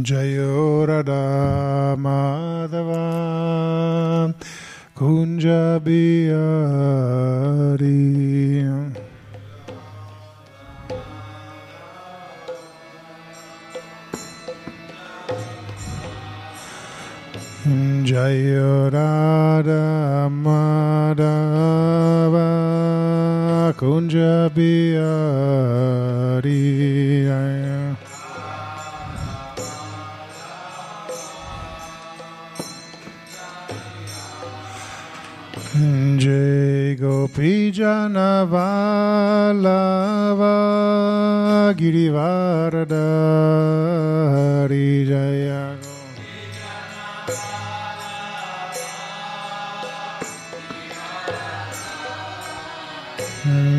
Jayo Radha Madhava Kunja Bihari Jayo Madhava Kunja Bihari Jai Gopi Janavalava Girivaradari Jaya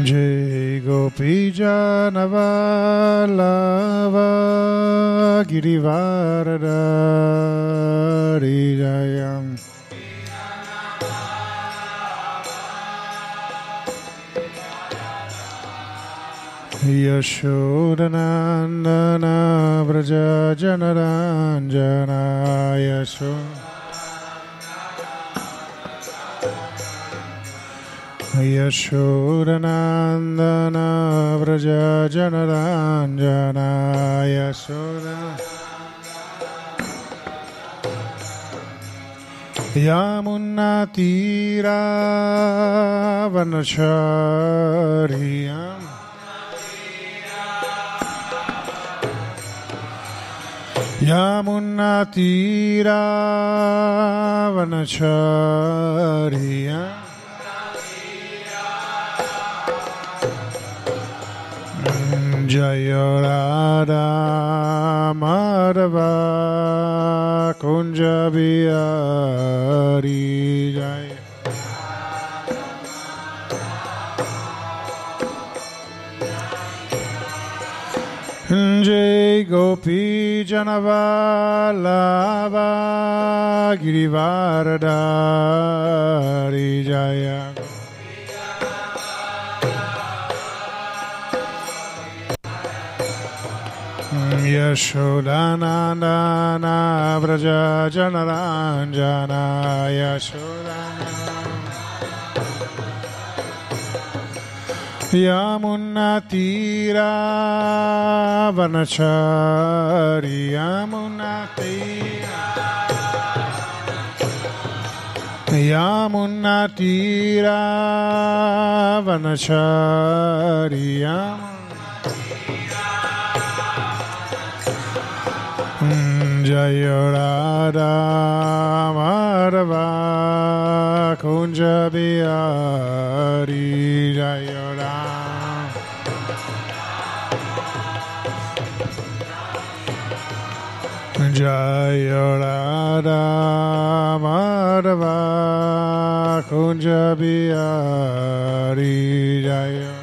Jai Gopi Janavalava Girivaradari Jaya Yashodanandana Vraja Janaranjana Yasho Yashodanandana Vraja Janaranjana Yashodanandana Yamunatira Vanachariyam Yamunatira Vanachariyam Jaya Madhava Kunja Bihari Jaya गोपी जनबालावा गिरिवारधारी जया यशोदानन्दना व्रज जनराञ्जना Yashodanand Yamunatira Vanachari Yamunatira Yamunatira Vanachari Yamunatira Madhava Kunja Bihari Jaya Radha Jaya Radha Madhava Kunja Bihari Jaya Radha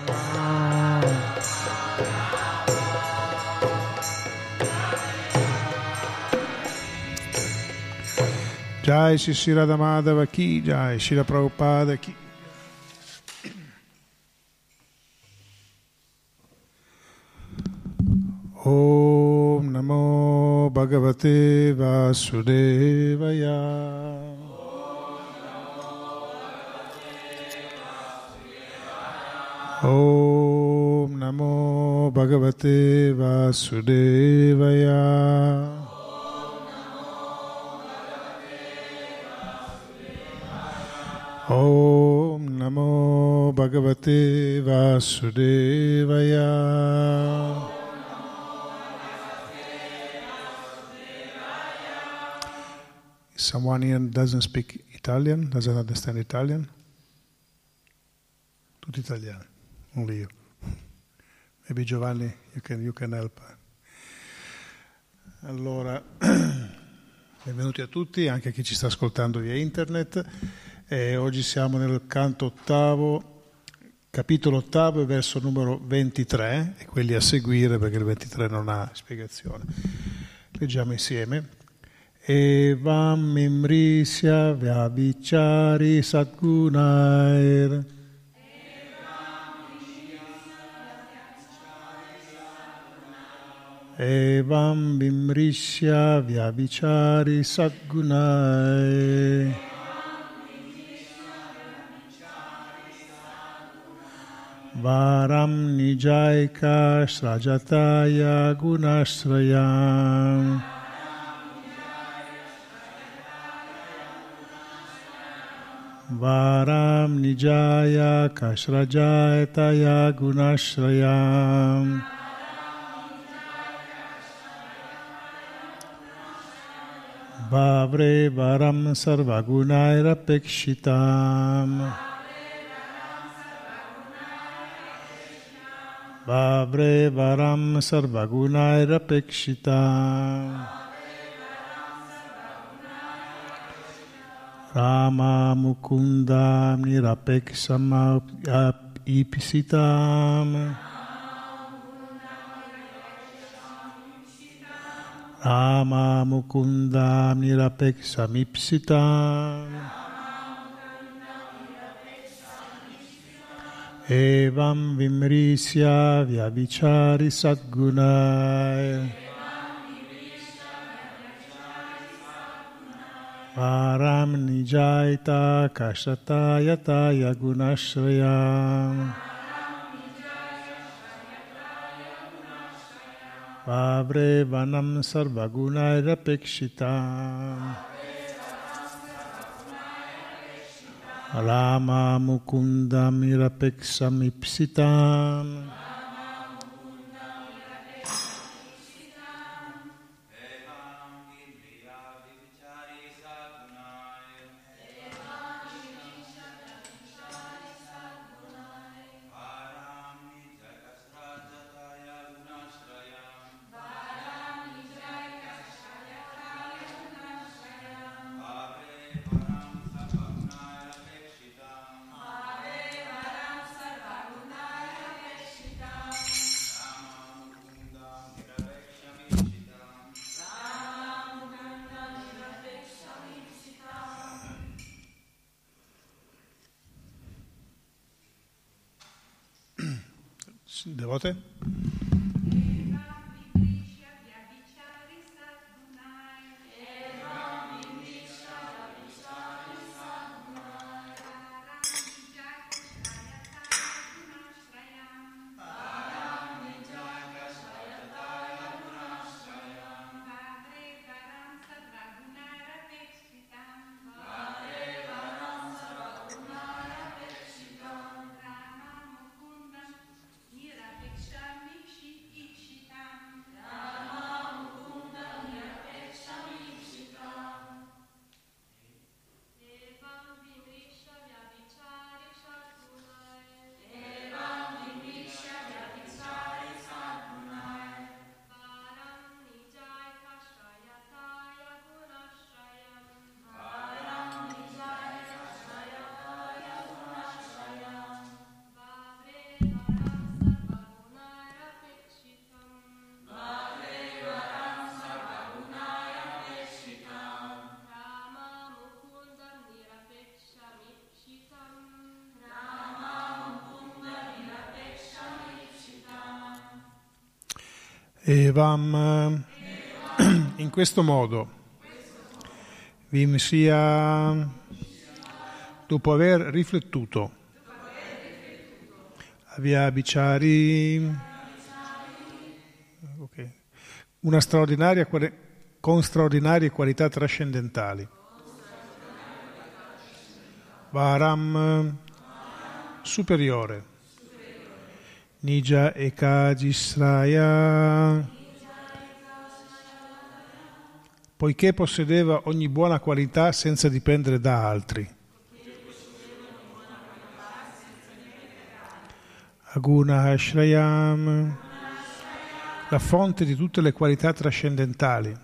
Jai Shri Radha Madhava Ki Jai? Shri Prabhupada Ki Om Namo Bhagavate Vasudevaya. Om Namo Bhagavate Vasudevaya Om Namo Bhagavate Vasudevaya Someone here doesn't speak Italian, doesn't understand Italian? Tutti italiani, only you. Maybe Giovanni, you can, you can help. Allora, benvenuti a tutti, anche a chi ci sta ascoltando via internet. E oggi siamo nel canto ottavo, capitolo ottavo, verso numero 23, e quelli a seguire perché il 23 non ha spiegazione. Leggiamo insieme. Evam imrisya vyabhichari satgunair. Evam Vimrishya Vyavichari Sadgunai Varam Nijaika Srajataya Gunashrayam Varam Nijaya Kashrajayataya Gunashrayam Vavre Varam Sarvagunairapekshitam Varam Sarvagunairapekshitam Rama Mukunda Nirapeksham Ipsitam. Rama Evam Vimrisya Vyavichari Sadgunai Varam Nijaita Kashatayata Yagunashrayam. Vavre Vanam Sarvagunairapekshitam Rama Mukundam Evam in questo modo Vimsia dopo aver riflettuto Avia Bicciari okay. una straordinaria con straordinarie qualità trascendentali Varam superiore Nija Ekajisraya, poiché possedeva ogni buona qualità senza dipendere da altri. Aguna Ashrayam, la fonte di tutte le qualità trascendentali.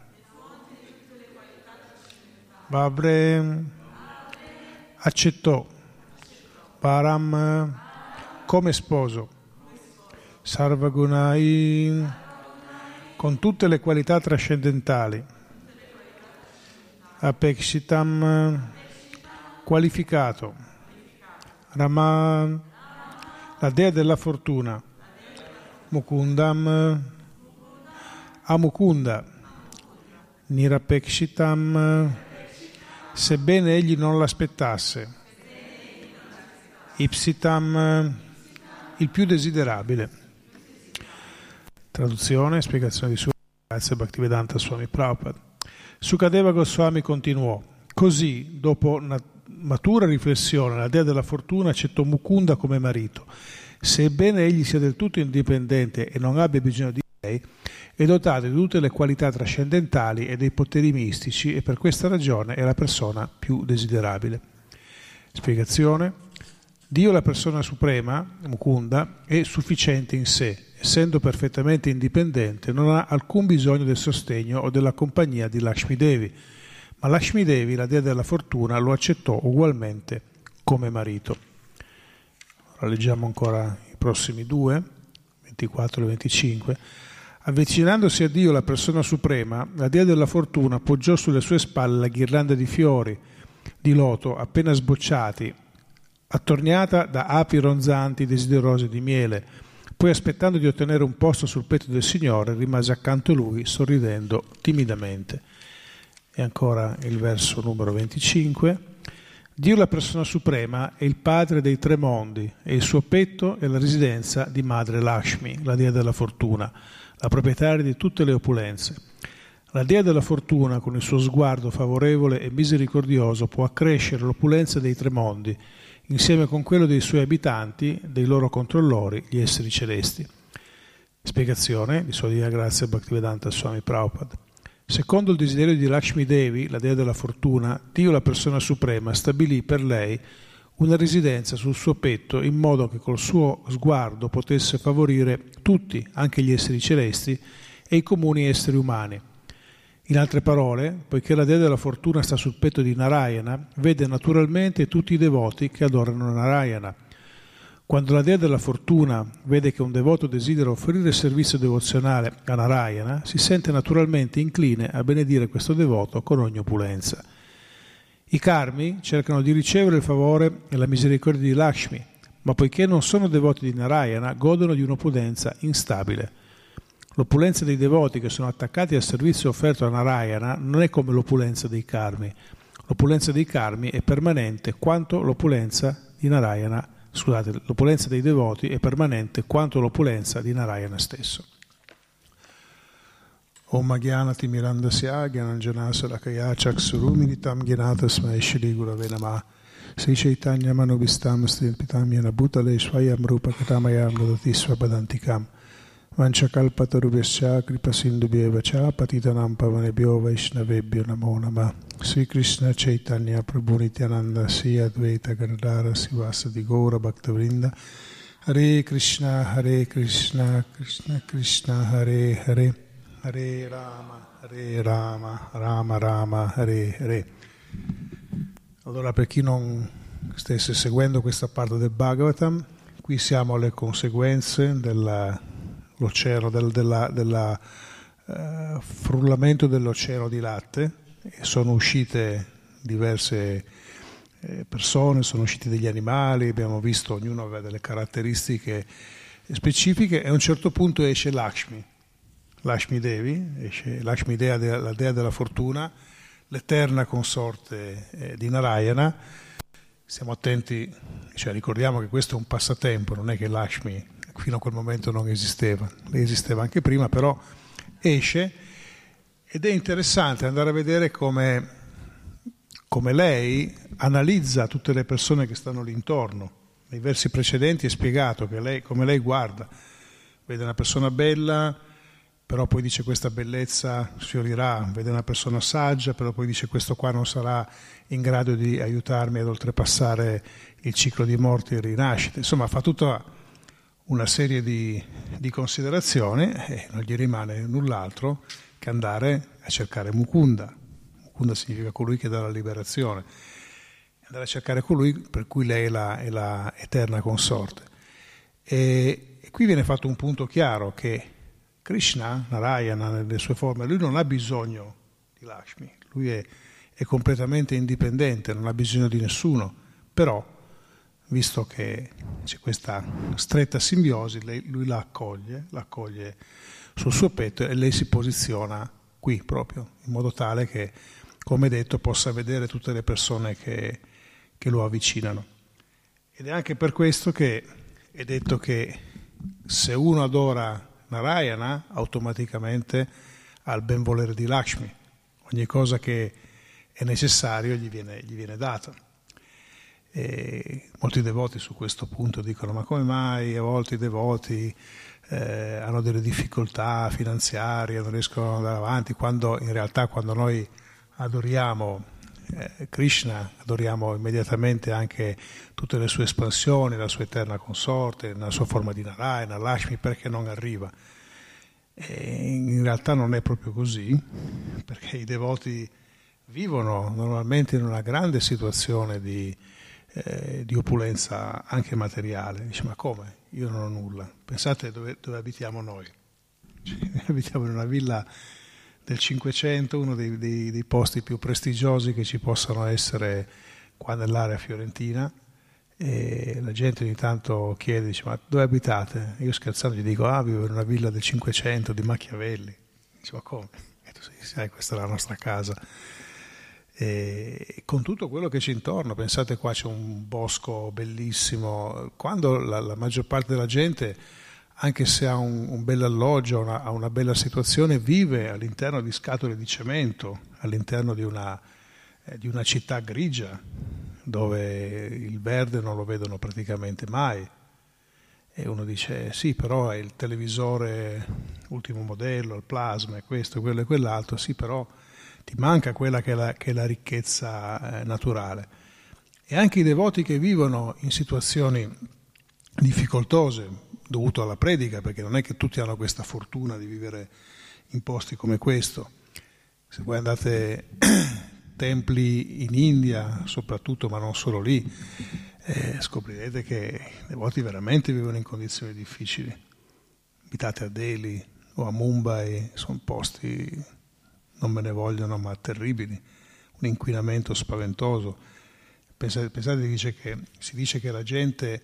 Vabre accettò Param come sposo. Sarvagunai con tutte le qualità trascendentali. Apekshitam qualificato. Rama la dea della fortuna. Mukundam Amukunda, Nirapekshitam, sebbene egli non l'aspettasse, Ipsitam, il più desiderabile. Traduzione, spiegazione di Sua Grazia Bhaktivedanta Swami Prabhupada. Sukadeva Goswami continuò, così, dopo una matura riflessione, la dea della fortuna accettò Mukunda come marito. Sebbene egli sia del tutto indipendente e non abbia bisogno di lei, è dotato di tutte le qualità trascendentali e dei poteri mistici e per questa ragione è la persona più desiderabile. Spiegazione. Dio, la persona suprema, Mukunda, è sufficiente in sé, essendo perfettamente indipendente, non ha alcun bisogno del sostegno o della compagnia di Lakshmi Devi, ma Lakshmi Devi, la dea della fortuna, lo accettò ugualmente come marito. Ora leggiamo ancora i prossimi due, 24 e 25. Avvicinandosi a Dio, la persona suprema, la dea della fortuna appoggiò sulle sue spalle la ghirlanda di fiori di loto appena sbocciati, attorniata da api ronzanti desiderose di miele. Poi, aspettando di ottenere un posto sul petto del Signore, rimase accanto a lui, sorridendo timidamente. E ancora il verso numero 25. Dio, la persona suprema, è il padre dei tre mondi e il suo petto è la residenza di Madre Lakshmi, la dea della fortuna, la proprietaria di tutte le opulenze. La dea della fortuna, con il suo sguardo favorevole e misericordioso, può accrescere l'opulenza dei tre mondi insieme con quello dei suoi abitanti, dei loro controllori, gli esseri celesti. Spiegazione di Sua Divina Grazia Bhaktivedanta Swami Prabhupada. Secondo il desiderio di Lakshmi Devi, la dea della fortuna, Dio, la persona suprema, stabilì per lei una residenza sul suo petto in modo che col suo sguardo potesse favorire tutti, anche gli esseri celesti e i comuni esseri umani in altre parole, poiché la dea della fortuna sta sul petto di Narayana, vede naturalmente tutti i devoti che adorano Narayana. Quando la dea della fortuna vede che un devoto desidera offrire servizio devozionale a Narayana, si sente naturalmente incline a benedire questo devoto con ogni opulenza. I karmi cercano di ricevere il favore e la misericordia di Lakshmi, ma poiché non sono devoti di Narayana, godono di un'opulenza instabile. L'opulenza dei devoti che sono attaccati al servizio offerto a Narayana non è come l'opulenza dei karmi. L'opulenza dei karmi è permanente quanto l'opulenza di Narayana, scusate, l'opulenza dei devoti è permanente quanto l'opulenza di Narayana stesso. Om Agyanati Mirandasya Gyananjanasa Lakaya Chaksuruminitam Gyanatasmai Shri Gurave Namah Sri Chaitanya Manobistam Stilpitam Yana Bhutale Swayam Rupa Katamayam Dadati Swapadantikam Vanchakalpatarubhyascha kripasindubhyeva cha patitanam pavanebhyo vaishnavebhyo namo nama. Sri Krishna Chaitanya Prabhu Nityananda Sri Advaita Gadadara Sivasadi Gaura Bhaktavrinda. Hare Krishna Hare Krishna Krishna Krishna Hare Hare. Hare Rama Hare Rama Rama Rama Hare Hare. Allora per chi non stesse seguendo questa parte del Bhagavatam qui siamo alle conseguenze della l'oceano del della, della, uh, frullamento dell'oceano di latte e sono uscite diverse eh, persone, sono usciti degli animali, abbiamo visto ognuno aveva delle caratteristiche specifiche e a un certo punto esce Lakshmi, Lakshmi Devi, esce Lakshmi Dea, la dea della fortuna, l'eterna consorte eh, di Narayana. Stiamo attenti, cioè ricordiamo che questo è un passatempo, non è che Lakshmi fino a quel momento non esisteva, esisteva anche prima, però esce ed è interessante andare a vedere come, come lei analizza tutte le persone che stanno lì intorno. Nei versi precedenti è spiegato lei, come lei guarda, vede una persona bella, però poi dice questa bellezza sfiorirà, vede una persona saggia, però poi dice questo qua non sarà in grado di aiutarmi ad oltrepassare il ciclo di morte e rinascita. Insomma, fa tutta una serie di, di considerazioni e non gli rimane null'altro che andare a cercare Mukunda. Mukunda significa colui che dà la liberazione. Andare a cercare colui per cui lei è la, è la eterna consorte. E, e, qui viene fatto un punto chiaro che Krishna, Narayana nelle sue forme, lui non ha bisogno di Lakshmi, lui è, è completamente indipendente, non ha bisogno di nessuno, però visto che c'è questa stretta simbiosi, lui la accoglie, la accoglie sul suo petto e lei si posiziona qui proprio, in modo tale che, come detto, possa vedere tutte le persone che, che lo avvicinano. Ed è anche per questo che è detto che se uno adora Narayana, automaticamente ha il benvolere di Lakshmi. Ogni cosa che è necessario gli viene, gli viene data. E molti devoti su questo punto dicono ma come mai a volte i devoti eh, hanno delle difficoltà finanziarie, non riescono ad andare avanti, quando in realtà quando noi adoriamo eh, Krishna, adoriamo immediatamente anche tutte le sue espansioni, la sua eterna consorte, la sua forma di Narayana, Lashmi, perché non arriva? E in realtà non è proprio così, perché i devoti vivono normalmente in una grande situazione di, eh, di opulenza anche materiale. Dice, ma come? Io non ho nulla. Pensate dove, dove abitiamo noi. Cioè, abitiamo in una villa del Cinquecento, uno dei, dei, dei, posti più prestigiosi che ci possano essere qua nell'area fiorentina. E la gente ogni tanto chiede, dice, ma dove abitate? Io scherzando gli dico, ah, vivo in una villa del Cinquecento di Machiavelli. Dice, ma come? E tu sai, questa è la nostra casa e con tutto quello che c'è intorno, pensate qua c'è un bosco bellissimo, quando la, la maggior parte della gente, anche se ha un, un bel alloggio, una, ha una bella situazione, vive all'interno di scatole di cemento, all'interno di una, eh, di una città grigia, dove il verde non lo vedono praticamente mai. E uno dice, sì, però è il televisore ultimo modello, il plasma, questo, quello e quell'altro, sì, però ti manca quella che è la, che è la ricchezza eh, naturale. E anche i devoti che vivono in situazioni difficoltose, dovute alla predica, perché non è che tutti hanno questa fortuna di vivere in posti come questo. Se voi andate templi in India, soprattutto, ma non solo lì, eh, scoprirete che i devoti veramente vivono in condizioni difficili. Abitate a Delhi o a Mumbai, sono posti non me ne vogliono, ma terribili, un inquinamento spaventoso. Pensate, pensate dice che, si dice che la gente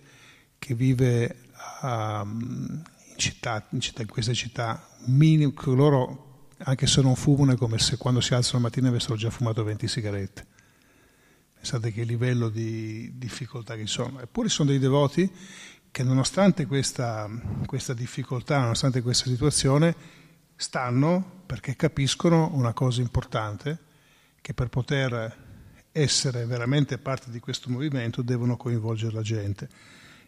che vive um, in, città, in, città, in, queste città, minim, loro, anche se non fumano, è come se quando si alzano la mattina avessero già fumato 20 sigarette. Pensate che livello di difficoltà che sono. Eppure sono dei devoti che nonostante questa, questa difficoltà, nonostante questa situazione, stanno perché capiscono una cosa importante, che per poter essere veramente parte di questo movimento devono coinvolgere la gente.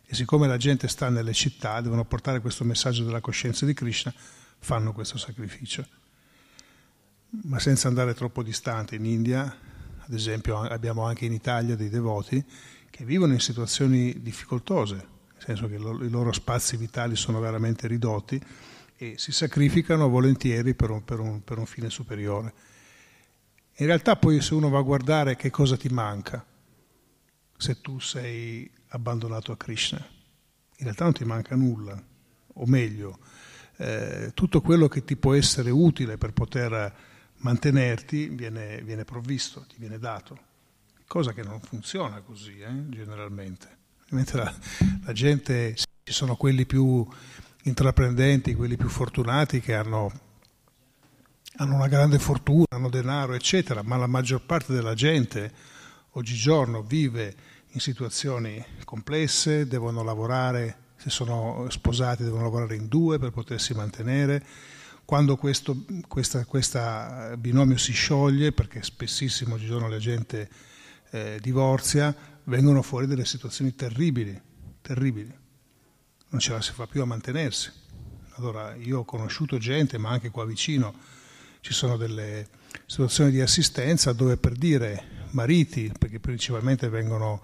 E siccome la gente sta nelle città, devono portare questo messaggio della coscienza di Krishna, fanno questo sacrificio. Ma senza andare troppo distante, in India, ad esempio, abbiamo anche in Italia dei devoti che vivono in situazioni difficoltose, nel senso che i loro spazi vitali sono veramente ridotti e si sacrificano volentieri per un, per, un, per un, fine superiore. In realtà poi se uno va a guardare che cosa ti manca se tu sei abbandonato a Krishna, in realtà non ti manca nulla, o meglio, eh, tutto quello che ti può essere utile per poter mantenerti viene, viene provvisto, ti viene dato, cosa che non funziona così eh, generalmente. Mentre la, la gente, ci sono quelli più intraprendenti, quelli più fortunati che hanno, hanno una grande fortuna, hanno denaro, eccetera, ma la maggior parte della gente oggigiorno vive in situazioni complesse, devono lavorare, se sono sposati devono lavorare in due per potersi mantenere. Quando questo questa, questa binomio si scioglie, perché spessissimo oggigiorno la gente eh, divorzia, vengono fuori delle situazioni terribili, terribili non ce la si fa più a mantenersi. Allora io ho conosciuto gente, ma anche qua vicino ci sono delle situazioni di assistenza dove per dire mariti, perché principalmente vengono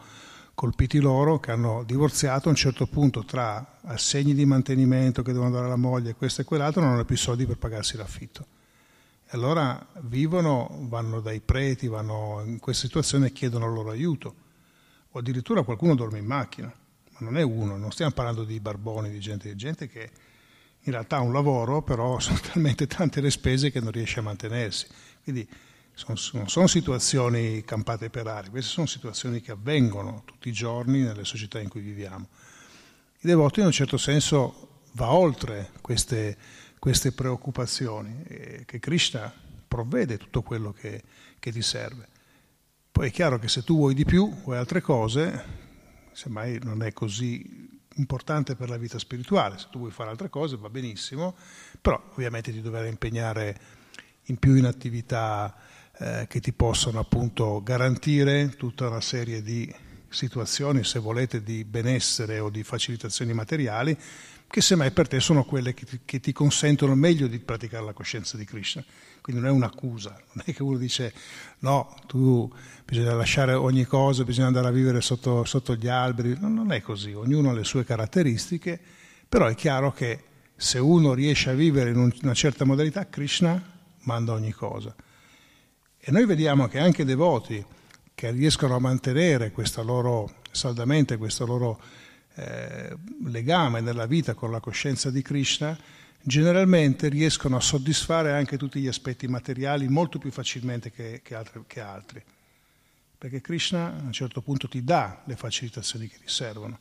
colpiti loro, che hanno divorziato a un certo punto tra assegni di mantenimento che devono dare alla moglie, questo e quell'altro, non hanno più soldi per pagarsi l'affitto. E allora vivono, vanno dai preti, vanno in questa situazione e chiedono il loro aiuto. O addirittura qualcuno dorme in macchina non è uno, non stiamo parlando di barboni, di gente, di gente che in realtà ha un lavoro, però sono talmente tante le spese che non riesce a mantenersi. Quindi sono, non sono situazioni campate per aria, queste sono situazioni che avvengono tutti i giorni nelle società in cui viviamo. Il devoto in un certo senso va oltre queste, queste preoccupazioni, e che Krishna provvede tutto quello che, che ti serve. Poi è chiaro che se tu vuoi di più, vuoi altre cose, semmai non è così importante per la vita spirituale, se tu vuoi fare altre cose va benissimo, però ovviamente ti dovrai impegnare in più in attività eh, che ti possono appunto garantire tutta una serie di situazioni, se volete, di benessere o di facilitazioni materiali, che semmai per te sono quelle che ti, che ti consentono meglio di praticare la coscienza di Krishna. Quindi non è un'accusa, non è che uno dice no, tu bisogna lasciare ogni cosa, bisogna andare a vivere sotto, sotto gli alberi, no, non è così, ognuno ha le sue caratteristiche, però è chiaro che se uno riesce a vivere in una certa modalità, Krishna manda ogni cosa. E noi vediamo che anche devoti che riescono a mantenere questa loro, saldamente questo loro eh, legame nella vita con la coscienza di Krishna, generalmente riescono a soddisfare anche tutti gli aspetti materiali molto più facilmente che, che, altri, che altri. Perché Krishna a un certo punto ti dà le facilitazioni che ti servono.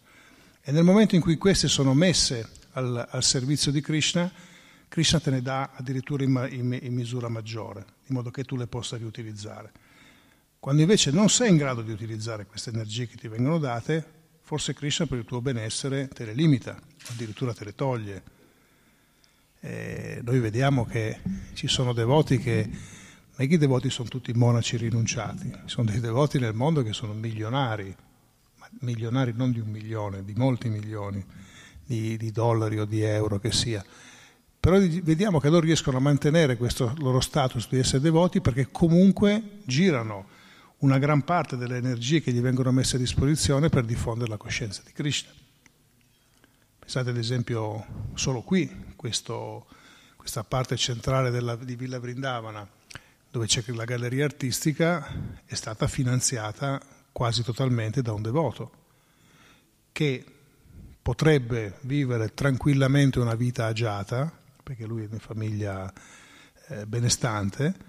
E nel momento in cui queste sono messe al, al servizio di Krishna, Krishna te ne dà addirittura in, in, in, misura maggiore, in modo che tu le possa riutilizzare. Quando invece non sei in grado di utilizzare queste energie che ti vengono date, forse Krishna per il tuo benessere te le limita, addirittura te le toglie. E noi vediamo che ci sono devoti che, non è che i devoti sono tutti monaci rinunciati, ci sono dei devoti nel mondo che sono milionari, ma milionari non di un milione, di molti milioni di, di dollari o di euro che sia. Però vediamo che loro riescono a mantenere questo loro status di essere devoti perché comunque girano una gran parte delle energie che gli vengono messe a disposizione per diffondere la coscienza di Krishna. Pensate ad esempio solo qui, questo, questa parte centrale della, di Villa Vrindavana, dove c'è la galleria artistica, è stata finanziata quasi totalmente da un devoto, che potrebbe vivere tranquillamente una vita agiata, perché lui è di famiglia eh, benestante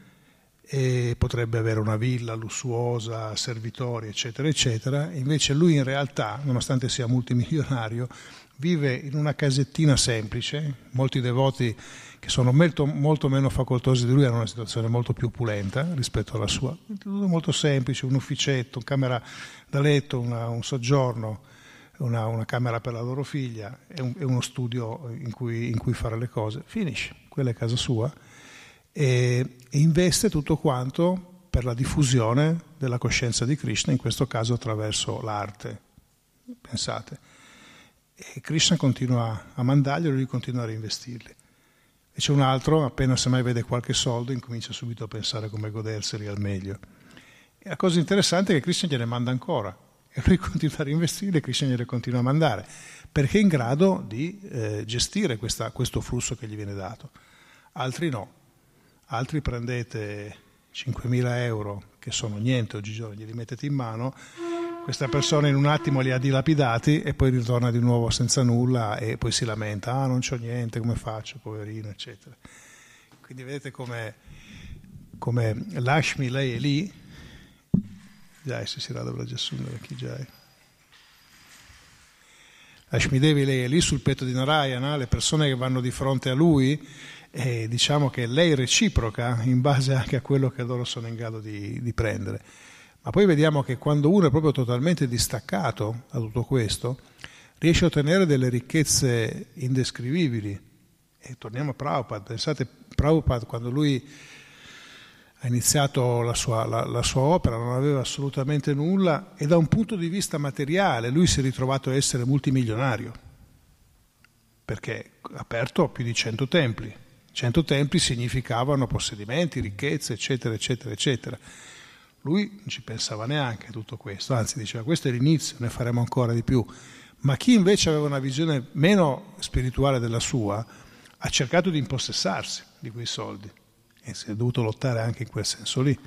e potrebbe avere una villa lussuosa, servitori, eccetera, eccetera. Invece lui in realtà, nonostante sia multimilionario, vive in una casettina semplice, molti devoti che sono molto, molto, meno facoltosi di lui hanno una situazione molto più opulenta rispetto alla sua, molto semplice, un ufficetto, una camera da letto, una, un soggiorno, una, una, camera per la loro figlia e, un, e uno studio in cui, in cui, fare le cose, finisce, quella è casa sua, e, e investe tutto quanto per la diffusione della coscienza di Krishna, in questo caso attraverso l'arte. Pensate. E Krishna continua a mandargli e lui continua a reinvestirli. E c'è un altro, appena semmai vede qualche soldo, incomincia subito a pensare come goderseli al meglio. E la cosa interessante è che Krishna gliene manda ancora e lui continua a reinvestire, Krishna gliele continua a mandare, perché è in grado di eh, gestire questa, questo flusso che gli viene dato. Altri no, altri prendete 5.000 euro, che sono niente oggigiorno, glieli mettete in mano, questa persona in un attimo li ha dilapidati e poi ritorna di nuovo senza nulla e poi si lamenta, ah non c'ho niente, come faccio, poverino, eccetera. Quindi vedete come, come Lashmi, lei è lì, Jai, se si radha Vrajasundara chi Jai. Ashmidevi lei è lì sul petto di Narayana, le persone che vanno di fronte a lui, e diciamo che lei reciproca in base anche a quello che loro sono in grado di, di prendere. Ma poi vediamo che quando uno è proprio totalmente distaccato da tutto questo, riesce a ottenere delle ricchezze indescrivibili. E torniamo a Prabhupada, pensate, Prabhupada quando lui ha iniziato la sua, la, la sua, opera, non aveva assolutamente nulla e da un punto di vista materiale lui si è ritrovato a essere multimilionario, perché ha aperto più di 100 templi. 100 templi significavano possedimenti, ricchezze, eccetera, eccetera, eccetera. Lui non ci pensava neanche a tutto questo, anzi diceva questo è l'inizio, ne faremo ancora di più. Ma chi invece aveva una visione meno spirituale della sua ha cercato di impossessarsi di quei soldi e si è dovuto lottare anche in quel senso lì.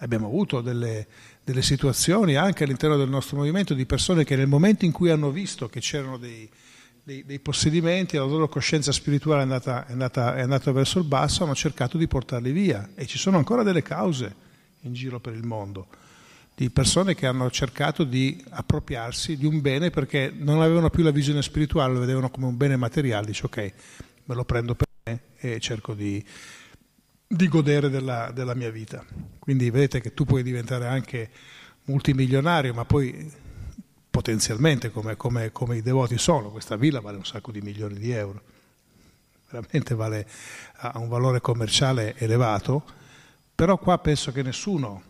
Abbiamo avuto delle, delle, situazioni anche all'interno del nostro movimento di persone che nel momento in cui hanno visto che c'erano dei, dei, dei possedimenti, la loro coscienza spirituale è andata, è, andata, è andata verso il basso, hanno cercato di portarli via. E ci sono ancora delle cause in giro per il mondo di persone che hanno cercato di appropriarsi di un bene perché non avevano più la visione spirituale, lo vedevano come un bene materiale, dice ok, me lo prendo per e cerco di, di godere della, della mia vita. Quindi vedete che tu puoi diventare anche multimilionario, ma poi potenzialmente, come, come, come, i devoti sono, questa villa vale un sacco di milioni di euro, veramente vale, ha un valore commerciale elevato, però qua penso che nessuno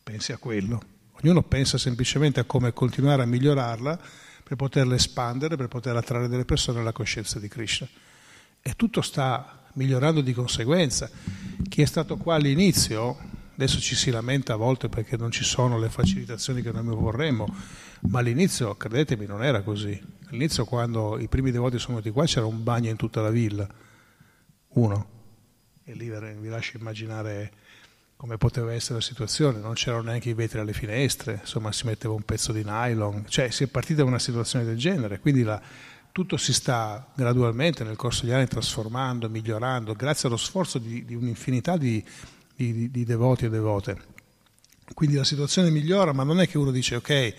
pensi a quello, ognuno pensa semplicemente a come continuare a migliorarla per poterla espandere, per poter attrarre delle persone alla coscienza di Krishna. E tutto sta migliorando di conseguenza. Chi è stato qua all'inizio, adesso ci si lamenta a volte perché non ci sono le facilitazioni che noi vorremmo, ma all'inizio, credetemi, non era così. All'inizio, quando i primi devoti sono venuti qua, c'era un bagno in tutta la villa, uno. E lì vi lascio immaginare come poteva essere la situazione, non c'erano neanche i vetri alle finestre, insomma si metteva un pezzo di nylon, cioè si è partita da una situazione del genere, quindi la, tutto si sta gradualmente nel corso degli anni trasformando, migliorando, grazie allo sforzo di, di un'infinità di, di, di devoti e devote. Quindi la situazione migliora, ma non è che uno dice ok,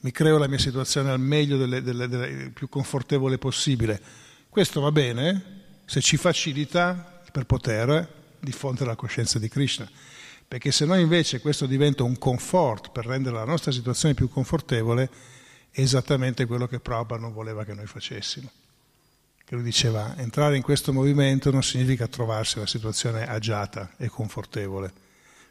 mi creo la mia situazione al meglio, delle, delle, delle, più confortevole possibile. Questo va bene se ci facilita per poter diffondere la coscienza di Krishna. Perché se noi invece questo diventa un comfort per rendere la nostra situazione più confortevole, è esattamente quello che Prabhupada non voleva che noi facessimo. Che lui diceva, entrare in questo movimento non significa trovarsi una situazione agiata e confortevole.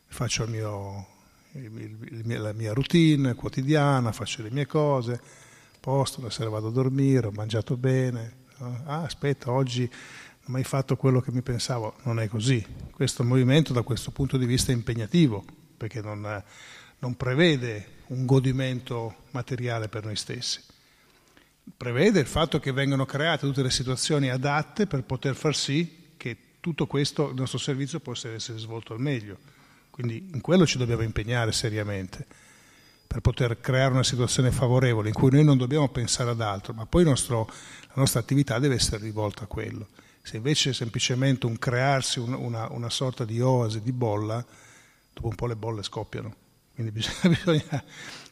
Faccio mio, il, il, la mia routine quotidiana, faccio le mie cose, posto, la sera vado a dormire, ho mangiato bene. Ah, aspetta, oggi non ho mai fatto quello che mi pensavo. Non è così. Questo movimento da questo punto di vista è impegnativo, perché non, non prevede un godimento materiale per noi stessi. Prevede il fatto che vengano create tutte le situazioni adatte per poter far sì che tutto questo, il nostro servizio, possa essere svolto al meglio. Quindi in quello ci dobbiamo impegnare seriamente per poter creare una situazione favorevole in cui noi non dobbiamo pensare ad altro, ma poi nostro, la nostra attività deve essere rivolta a quello. Se invece è semplicemente un crearsi una, una, una sorta di oasi, di bolla, dopo un po' le bolle scoppiano. Quindi bisogna, bisogna,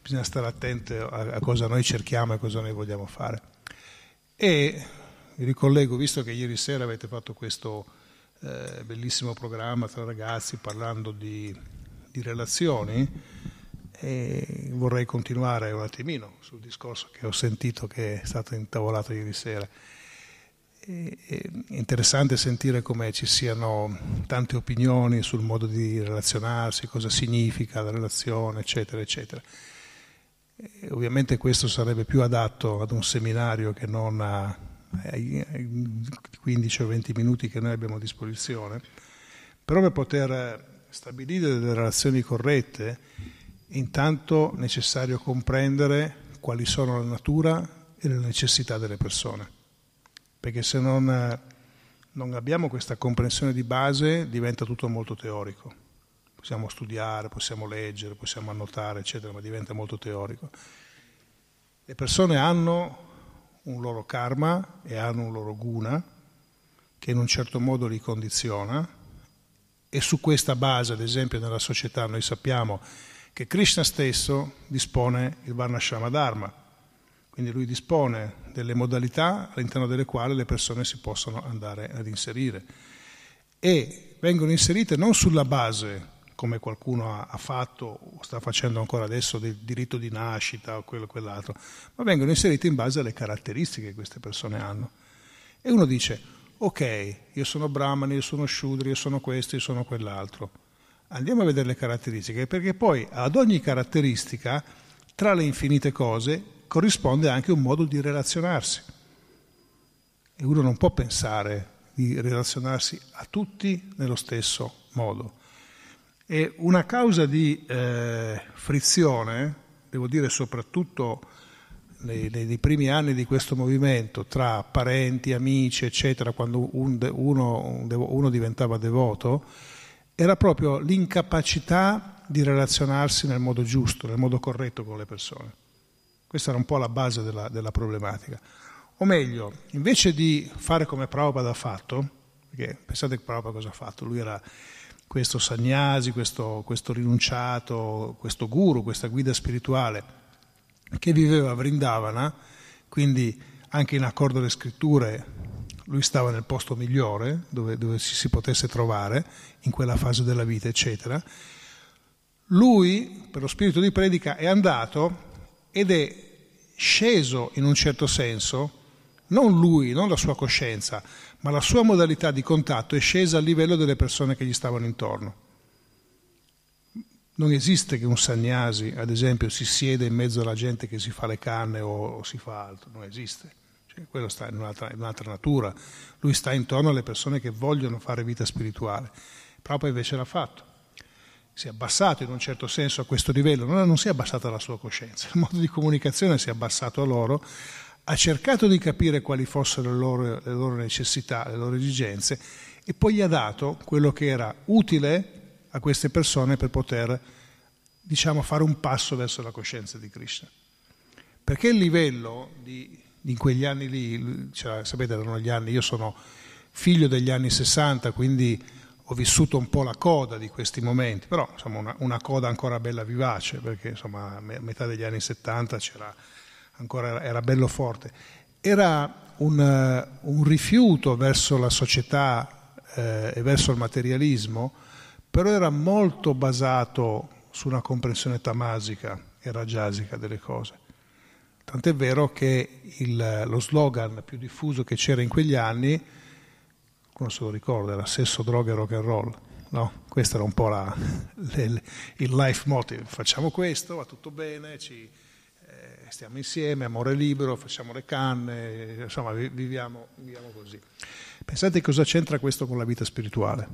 bisogna stare attenti a, a, cosa noi cerchiamo e cosa noi vogliamo fare. E vi ricollego, visto che ieri sera avete fatto questo eh, bellissimo programma tra ragazzi parlando di, di relazioni, e vorrei continuare un attimino sul discorso che ho sentito che è stato intavolato ieri sera è interessante sentire come ci siano tante opinioni sul modo di relazionarsi, cosa significa la relazione, eccetera, eccetera. E ovviamente questo sarebbe più adatto ad un seminario che non ai 15 o 20 minuti che noi abbiamo a disposizione, però per poter stabilire delle relazioni corrette, intanto è necessario comprendere quali sono la natura e le necessità delle persone perché se non, non abbiamo questa comprensione di base diventa tutto molto teorico. Possiamo studiare, possiamo leggere, possiamo annotare, eccetera, ma diventa molto teorico. Le persone hanno un loro karma e hanno un loro guna che in un certo modo li condiziona e su questa base, ad esempio, nella società noi sappiamo che Krishna stesso dispone il Varnashrama Dharma, quindi lui dispone delle modalità all'interno delle quali le persone si possono andare ad inserire e vengono inserite non sulla base, come qualcuno ha fatto o sta facendo ancora adesso, del diritto di nascita o quello o quell'altro, ma vengono inserite in base alle caratteristiche che queste persone hanno. E uno dice, ok, io sono brahmani, io sono shudri, io sono questo, io sono quell'altro. Andiamo a vedere le caratteristiche, perché poi ad ogni caratteristica, tra le infinite cose, corrisponde anche un modo di relazionarsi. E uno non può pensare di relazionarsi a tutti nello stesso modo. E una causa di eh, frizione, devo dire soprattutto nei, nei, primi anni di questo movimento, tra parenti, amici, eccetera, quando un, uno, uno diventava devoto, era proprio l'incapacità di relazionarsi nel modo giusto, nel modo corretto con le persone. Questa era un po' la base della, della problematica. O meglio, invece di fare come Prabhupada ha fatto, perché pensate che Prabhupada cosa ha fatto? Lui era questo sagnasi, questo, questo rinunciato, questo guru, questa guida spirituale che viveva a Vrindavana, quindi anche in accordo alle scritture lui stava nel posto migliore dove, dove si, si potesse trovare in quella fase della vita, eccetera. Lui, per lo spirito di predica, è andato ed è sceso in un certo senso, non lui, non la sua coscienza, ma la sua modalità di contatto è scesa a livello delle persone che gli stavano intorno. Non esiste che un sagnasi, ad esempio, si siede in mezzo alla gente che si fa le canne o, o si fa altro, non esiste. Cioè, quello sta in un'altra, in un'altra, natura. Lui sta intorno alle persone che vogliono fare vita spirituale. Proprio invece l'ha fatto. Si è abbassato in un certo senso a questo livello, non, non si è abbassata la sua coscienza, il modo di comunicazione si è abbassato a loro, ha cercato di capire quali fossero le loro, le loro necessità, le loro esigenze e poi gli ha dato quello che era utile a queste persone per poter, diciamo, fare un passo verso la coscienza di Krishna. Perché il livello di, in quegli anni lì, cioè, sapete, erano gli anni, io sono figlio degli anni 60, quindi ho vissuto un po' la coda di questi momenti, però insomma una, una coda ancora bella vivace, perché insomma a metà degli anni 70 c'era ancora, era bello forte. Era un, un rifiuto verso la società eh, e verso il materialismo però era molto basato su una comprensione tamasica e rajasica delle cose. Tant'è vero che il, lo slogan più diffuso che c'era in quegli anni, come se lo ricorda, era sesso, droga e rock and roll. No? Questo era un po' la, le, il life motive. Facciamo questo, va tutto bene, ci, eh, stiamo insieme, amore libero, facciamo le canne, insomma viviamo, viviamo così. Pensate cosa c'entra questo con la vita spirituale?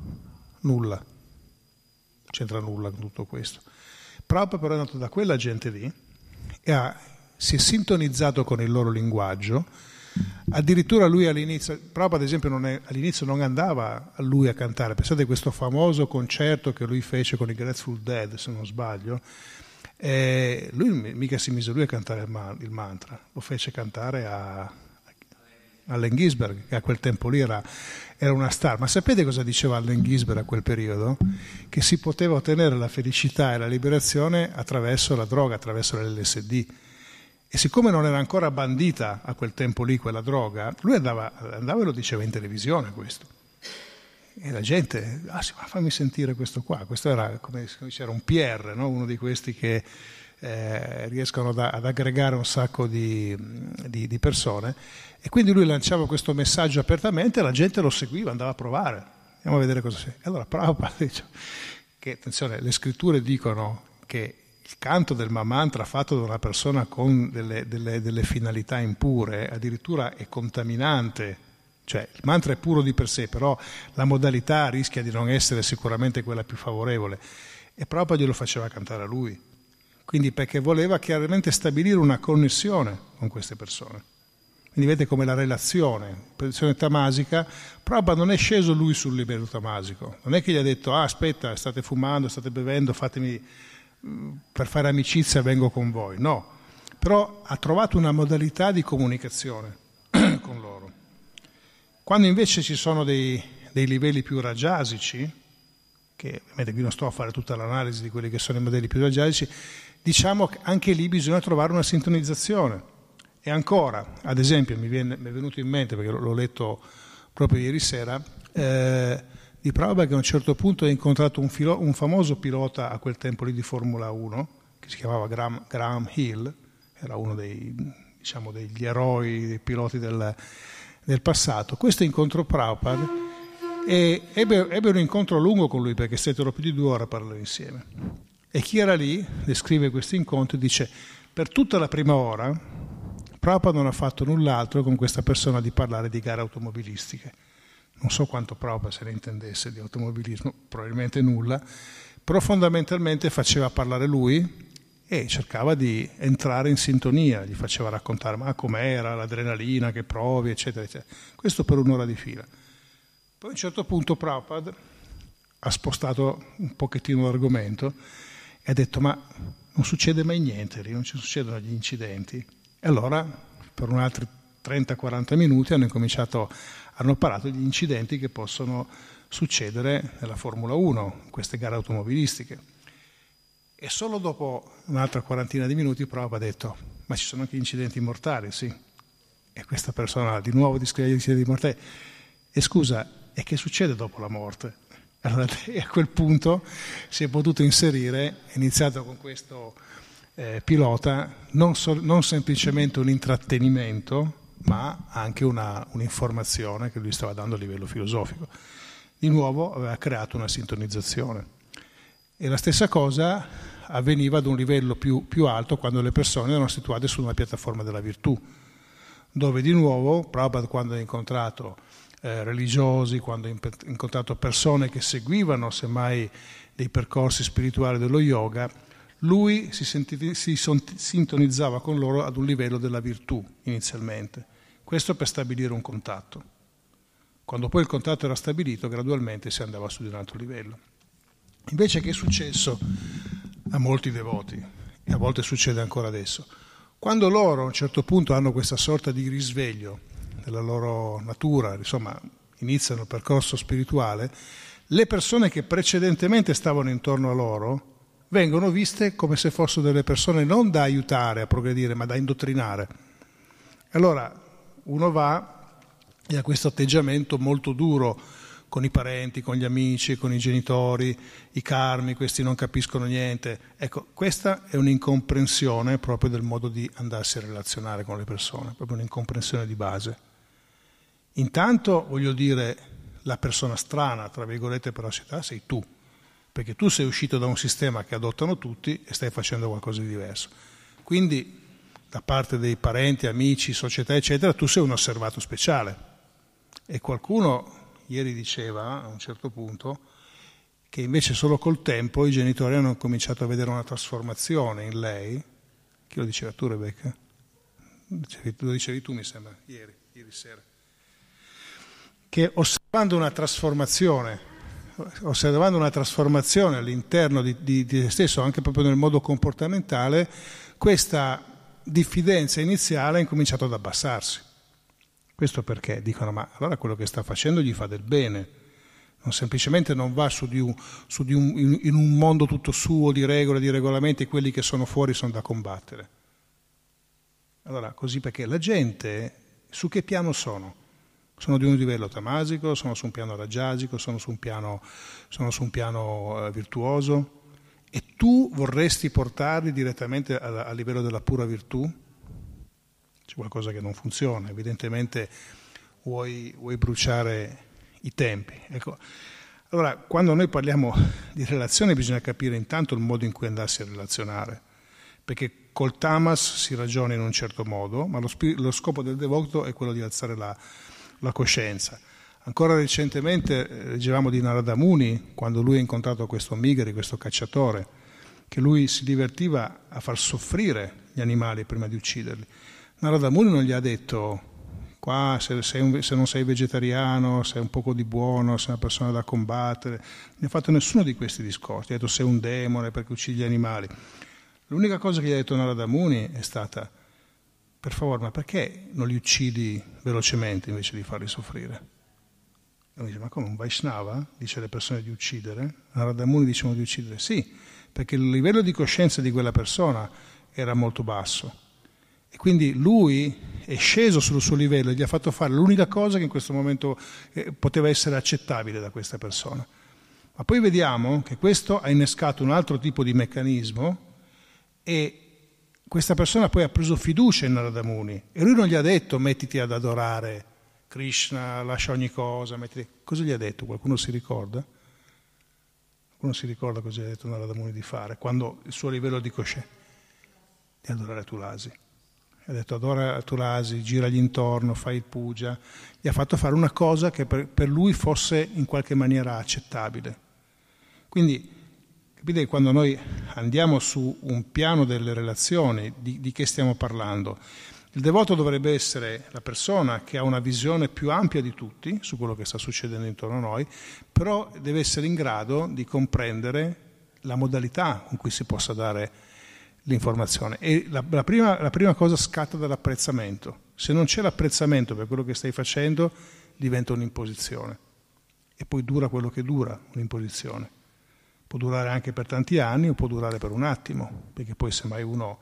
Nulla c'entra nulla con tutto questo. Prabhupada però è andato da quella gente lì e ha, si è sintonizzato con il loro linguaggio, addirittura lui all'inizio, Prabhupada ad esempio non è, all'inizio non andava a lui a cantare, pensate a questo famoso concerto che lui fece con i Grateful Dead, se non sbaglio, eh, lui mica si mise lui a cantare il, man, il mantra, lo fece cantare a, Allen Gisberg, che a quel tempo lì era, era, una star. Ma sapete cosa diceva Allen Gisberg a quel periodo? Che si poteva ottenere la felicità e la liberazione attraverso la droga, attraverso l'LSD. E siccome non era ancora bandita a quel tempo lì quella droga, lui andava, andava e lo diceva in televisione questo. E la gente, ah sì, ma fammi sentire questo qua. Questo era come c'era un PR, no? uno di questi che eh, riescono ad, ad, aggregare un sacco di, di, di, persone. E quindi lui lanciava questo messaggio apertamente e la gente lo seguiva, andava a provare. Andiamo a vedere cosa c'è. E allora Prabhupada dice che, attenzione, le scritture dicono che il canto del Mamantra fatto da una persona con delle, delle, delle finalità impure addirittura è contaminante cioè il mantra è puro di per sé, però la modalità rischia di non essere sicuramente quella più favorevole. E Prabhupada glielo faceva cantare a lui. Quindi perché voleva chiaramente stabilire una connessione con queste persone. Quindi vedete come la relazione, posizione tamasica, Prabhupada non è sceso lui sul livello tamasico, non è che gli ha detto ah aspetta, state fumando, state bevendo, fatemi mm, per fare amicizia vengo con voi, no, però ha trovato una modalità di comunicazione. Quando invece ci sono dei, dei livelli più rajasici, che ovviamente qui non sto a fare tutta l'analisi di quelli che sono i modelli più rajasici, diciamo che anche lì bisogna trovare una sintonizzazione. E ancora, ad esempio, mi, viene, mi è venuto in mente, perché l'ho letto proprio ieri sera, eh, di Prabhupada che a un certo punto ha incontrato un, filo, un, famoso pilota a quel tempo lì di Formula 1, che si chiamava Graham, Graham Hill, era uno dei, diciamo, degli eroi, dei piloti del, del passato. Questo incontrò Prabhupada e ebbe, ebbe un incontro lungo con lui perché stettero più di due ore a parlare insieme. E chi era lì descrive questo incontro e dice, per tutta la prima ora Prabhupada non ha fatto null'altro con questa persona di parlare di gare automobilistiche. Non so quanto Prabhupada se ne intendesse di automobilismo, probabilmente nulla, però fondamentalmente faceva parlare lui e cercava di entrare in sintonia, gli faceva raccontare ma com'era, l'adrenalina che provi, eccetera, eccetera. Questo per un'ora di fila. Poi a un certo punto Prabhupada ha spostato un pochettino l'argomento e ha detto ma non succede mai niente lì, non ci succedono gli incidenti. E allora per un altri 30-40 minuti hanno incominciato, hanno parlato degli incidenti che possono succedere nella Formula 1, in queste gare automobilistiche. E solo dopo un'altra quarantina di minuti Prova ha detto, ma ci sono anche incidenti mortali, sì. E questa persona di nuovo di scrivere di morte. E scusa, e che succede dopo la morte? Allora, e a quel punto si è potuto inserire, iniziato con questo eh, pilota, non, so, non, semplicemente un intrattenimento, ma anche una, un'informazione che lui stava dando a livello filosofico. Di nuovo aveva creato una sintonizzazione. E la stessa cosa avveniva ad un livello più, più alto quando le persone erano situate su una piattaforma della virtù, dove di nuovo, proprio quando ha incontrato eh, religiosi, quando ha incontrato persone che seguivano semmai dei percorsi spirituali dello yoga, lui si, senti, si sintonizzava con loro ad un livello della virtù inizialmente. Questo per stabilire un contatto. Quando poi il contatto era stabilito, gradualmente si andava su di un altro livello. Invece che è successo a molti devoti, e a volte succede ancora adesso, quando loro a un certo punto hanno questa sorta di risveglio della loro natura, insomma, iniziano il percorso spirituale, le persone che precedentemente stavano intorno a loro vengono viste come se fossero delle persone non da aiutare a progredire, ma da indottrinare. Allora uno va e ha questo atteggiamento molto duro con i parenti, con gli amici, con i genitori, i karmi, questi non capiscono niente. Ecco, questa è un'incomprensione proprio del modo di andarsi a relazionare con le persone, proprio un'incomprensione di base. Intanto, voglio dire, la persona strana, tra virgolette, per la società sei tu perché tu sei uscito da un sistema che adottano tutti e stai facendo qualcosa di diverso. Quindi da parte dei parenti, amici, società, eccetera, tu sei un osservato speciale. E qualcuno ieri diceva a un certo punto che invece solo col tempo i genitori hanno cominciato a vedere una trasformazione in lei. Chi lo diceva tu, Rebecca? Lo dicevi tu, mi sembra, ieri, ieri sera. Che osservando una trasformazione osservando una trasformazione all'interno di, di, di se stesso, anche proprio nel modo comportamentale, questa diffidenza iniziale ha incominciato ad abbassarsi. Questo perché dicono, ma allora quello che sta facendo gli fa del bene, non semplicemente non va su di un, su di un, in, in un mondo tutto suo di regole, di regolamenti, quelli che sono fuori sono da combattere. Allora, così perché la gente su che piano sono? Sono di un livello tamasico, sono su un piano raggiagico, sono su un piano, su un piano eh, virtuoso e tu vorresti portarli direttamente a, a livello della pura virtù? C'è qualcosa che non funziona, evidentemente vuoi, vuoi bruciare i tempi. Ecco. Allora, quando noi parliamo di relazione bisogna capire intanto il modo in cui andarsi a relazionare, perché col tamas si ragiona in un certo modo, ma lo, lo scopo del devoto è quello di alzare la, la coscienza. Ancora recentemente eh, leggevamo di Narada Muni, quando lui ha incontrato questo Migari, questo cacciatore, che lui si divertiva a far soffrire gli animali prima di ucciderli. Narada Muni non gli ha detto, qua se, un, se, non sei vegetariano, sei un poco di buono, sei una persona da combattere, non ha fatto nessuno di questi discorsi, ha detto sei un demone perché uccidi gli animali. L'unica cosa che gli ha detto Narada Muni è stata per favore, ma perché non li uccidi velocemente invece di farli soffrire? E uno dice, ma come un Vaishnava dice alle persone di uccidere? Naradamuni dicevano di uccidere? Sì, perché il livello di coscienza di quella persona era molto basso. E quindi lui è sceso sul suo livello e gli ha fatto fare l'unica cosa che in questo momento eh, poteva essere accettabile da questa persona. Ma poi vediamo che questo ha innescato un altro tipo di meccanismo e questa persona poi ha preso fiducia in Narada Muni e lui non gli ha detto mettiti ad adorare Krishna, lascia ogni cosa, mettiti... cosa gli ha detto? Qualcuno si ricorda? Qualcuno si ricorda cosa gli ha detto Narada Muni di fare quando il suo livello di coscienza? Di adorare Tulasi. Ha detto adora Tulasi, giragli intorno, fai il puja. Gli ha fatto fare una cosa che per, per lui fosse in qualche maniera accettabile. Quindi Capite che quando noi andiamo su un piano delle relazioni, di, di che stiamo parlando? Il devoto dovrebbe essere la persona che ha una visione più ampia di tutti su quello che sta succedendo intorno a noi, però deve essere in grado di comprendere la modalità con cui si possa dare l'informazione. E la, la, prima, la prima cosa scatta dall'apprezzamento. Se non c'è l'apprezzamento per quello che stai facendo, diventa un'imposizione. E poi dura quello che dura un'imposizione può durare anche per tanti anni o può durare per un attimo, perché poi se mai uno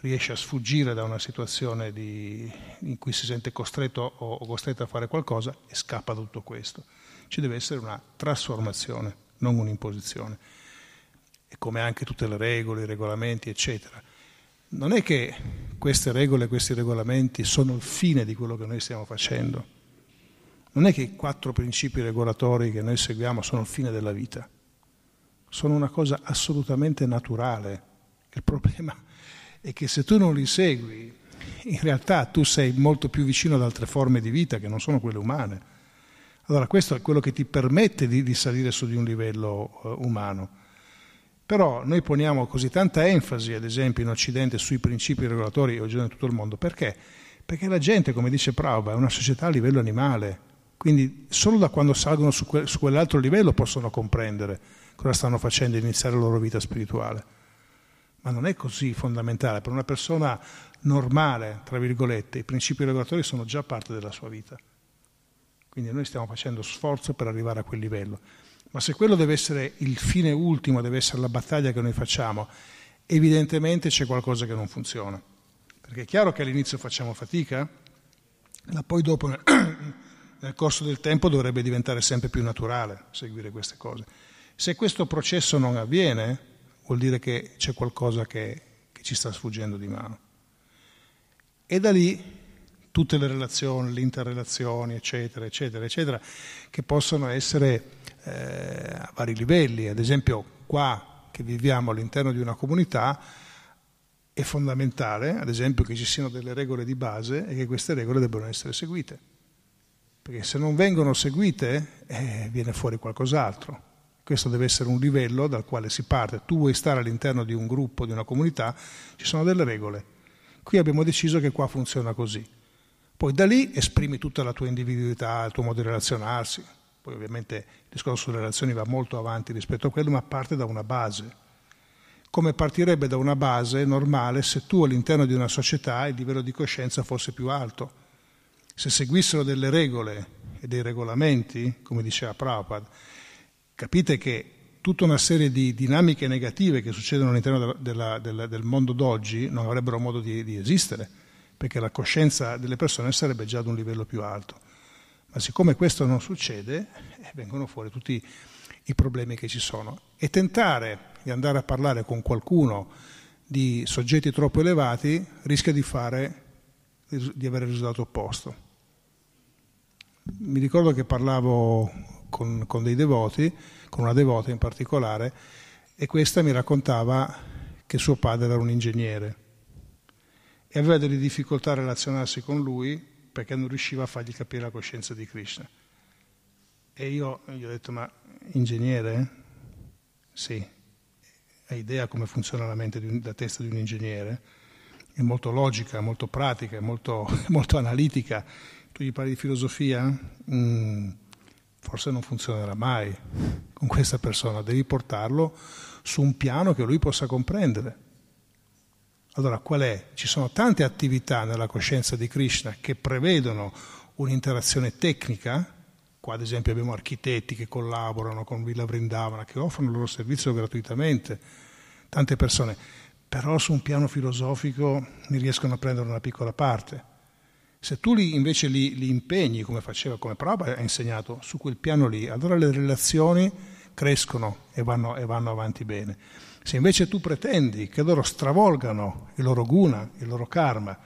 riesce a sfuggire da una situazione di, in cui si sente costretto o, o costretto a fare qualcosa e scappa da tutto questo. Ci deve essere una trasformazione, non un'imposizione. Come anche tutte le regole, i regolamenti, eccetera. Non è che queste regole, questi regolamenti sono il fine di quello che noi stiamo facendo. Non è che i quattro principi regolatori che noi seguiamo sono il fine della vita. Sono una cosa assolutamente naturale. Il problema è che se tu non li segui, in realtà tu sei molto più vicino ad altre forme di vita che non sono quelle umane. Allora questo è quello che ti permette di, di salire su di un livello uh, umano. Però noi poniamo così tanta enfasi, ad esempio in Occidente, sui principi regolatori, oggi in tutto il mondo, perché? Perché la gente, come dice Prauba, è una società a livello animale, quindi solo da quando salgono su, que- su quell'altro livello possono comprendere cosa stanno facendo e iniziare la loro vita spirituale ma non è così fondamentale. Per una persona normale, tra virgolette, i principi regolatori sono già parte della sua vita. Quindi noi stiamo facendo sforzo per arrivare a quel livello. Ma se quello deve essere il fine ultimo, deve essere la battaglia che noi facciamo, evidentemente c'è qualcosa che non funziona. Perché è chiaro che all'inizio facciamo fatica, ma poi dopo nel corso del tempo dovrebbe diventare sempre più naturale seguire queste cose. Se questo processo non avviene, vuol dire che c'è qualcosa che, che ci sta sfuggendo di mano. E da lì tutte le relazioni, le interrelazioni, eccetera, eccetera, eccetera, che possono essere eh, a vari livelli. Ad esempio, qua che viviamo all'interno di una comunità, è fondamentale, ad esempio, che ci siano delle regole di base e che queste regole debbano essere seguite. Perché se non vengono seguite, eh, viene fuori qualcos'altro. Questo deve essere un livello dal quale si parte. Tu vuoi stare all'interno di un gruppo, di una comunità, ci sono delle regole. Qui abbiamo deciso che qua funziona così. Poi da lì esprimi tutta la tua individualità, il tuo modo di relazionarsi. Poi ovviamente il discorso sulle relazioni va molto avanti rispetto a quello, ma parte da una base. Come partirebbe da una base normale se tu all'interno di una società il livello di coscienza fosse più alto. Se seguissero delle regole e dei regolamenti, come diceva Prabhupada, capite che tutta una serie di dinamiche negative che succedono all'interno della, della, del mondo d'oggi non avrebbero modo di, di, esistere, perché la coscienza delle persone sarebbe già ad un livello più alto. Ma siccome questo non succede, eh, vengono fuori tutti i problemi che ci sono. E tentare di andare a parlare con qualcuno di soggetti troppo elevati rischia di, fare, di avere il risultato opposto. Mi ricordo che parlavo con, con dei devoti, con una devota in particolare, e questa mi raccontava che suo padre era un ingegnere e aveva delle difficoltà a relazionarsi con lui perché non riusciva a fargli capire la coscienza di Krishna. E io gli ho detto, ma ingegnere? Sì. Hai idea come funziona la mente, un, la testa di un ingegnere? È molto logica, molto pratica, molto, molto analitica. Tu gli parli di filosofia? Mm, forse non funzionerà mai con questa persona, devi portarlo su un piano che lui possa comprendere. Allora, qual è? Ci sono tante attività nella coscienza di Krishna che prevedono un'interazione tecnica, qua ad esempio abbiamo architetti che collaborano con Villa Vrindavana, che offrono il loro servizio gratuitamente, tante persone, però su un piano filosofico ne riescono a prendere una piccola parte. Se tu li, invece li, li, impegni, come faceva, come Prabhupada ha insegnato, su quel piano lì, allora le relazioni crescono e vanno, e vanno avanti bene. Se invece tu pretendi che loro stravolgano il loro guna, il loro karma,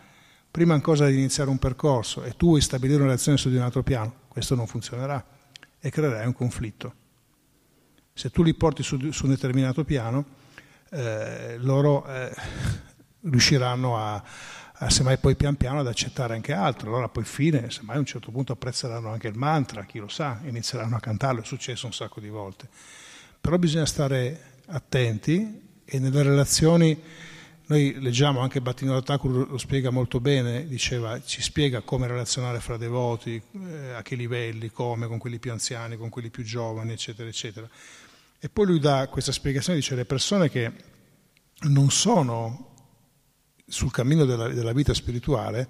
prima ancora di iniziare un percorso e tu vuoi stabilire una relazione su di un altro piano, questo non funzionerà e creerai un conflitto. Se tu li porti su, su un determinato piano, eh, loro eh, riusciranno a, eh, semmai poi pian piano ad accettare anche altro. Allora poi fine, semmai a un certo punto apprezzeranno anche il mantra, chi lo sa, inizieranno a cantarlo, è successo un sacco di volte. Però bisogna stare attenti e nelle relazioni, noi leggiamo anche Battino Thakur lo spiega molto bene, diceva, ci spiega come relazionare fra devoti, eh, a che livelli, come, con quelli più anziani, con quelli più giovani, eccetera, eccetera. E poi lui dà questa spiegazione, dice le persone che non sono sul cammino della, della vita spirituale,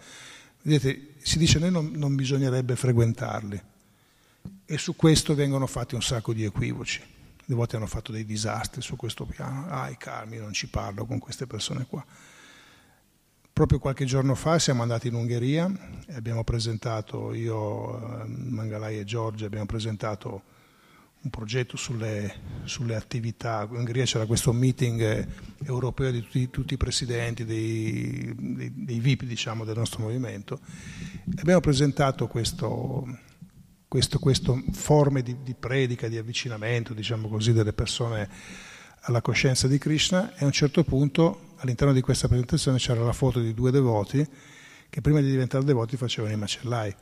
vedete, si dice che non, non bisognerebbe frequentarli. E su questo vengono fatti un sacco di equivoci. Le volte hanno fatto dei disastri su questo piano. Ah, i calmi, non ci parlo con queste persone qua. Proprio qualche giorno fa siamo andati in Ungheria e abbiamo presentato, io, Mangalai e Giorgia, abbiamo presentato un progetto sulle, sulle, attività. In Ungheria c'era questo meeting europeo di tutti, tutti i presidenti, dei, dei, dei, VIP diciamo, del nostro movimento. Abbiamo presentato questo, questo forme di, di, predica, di avvicinamento diciamo così, delle persone alla coscienza di Krishna e a un certo punto all'interno di questa presentazione c'era la foto di due devoti che prima di diventare devoti facevano i macellai.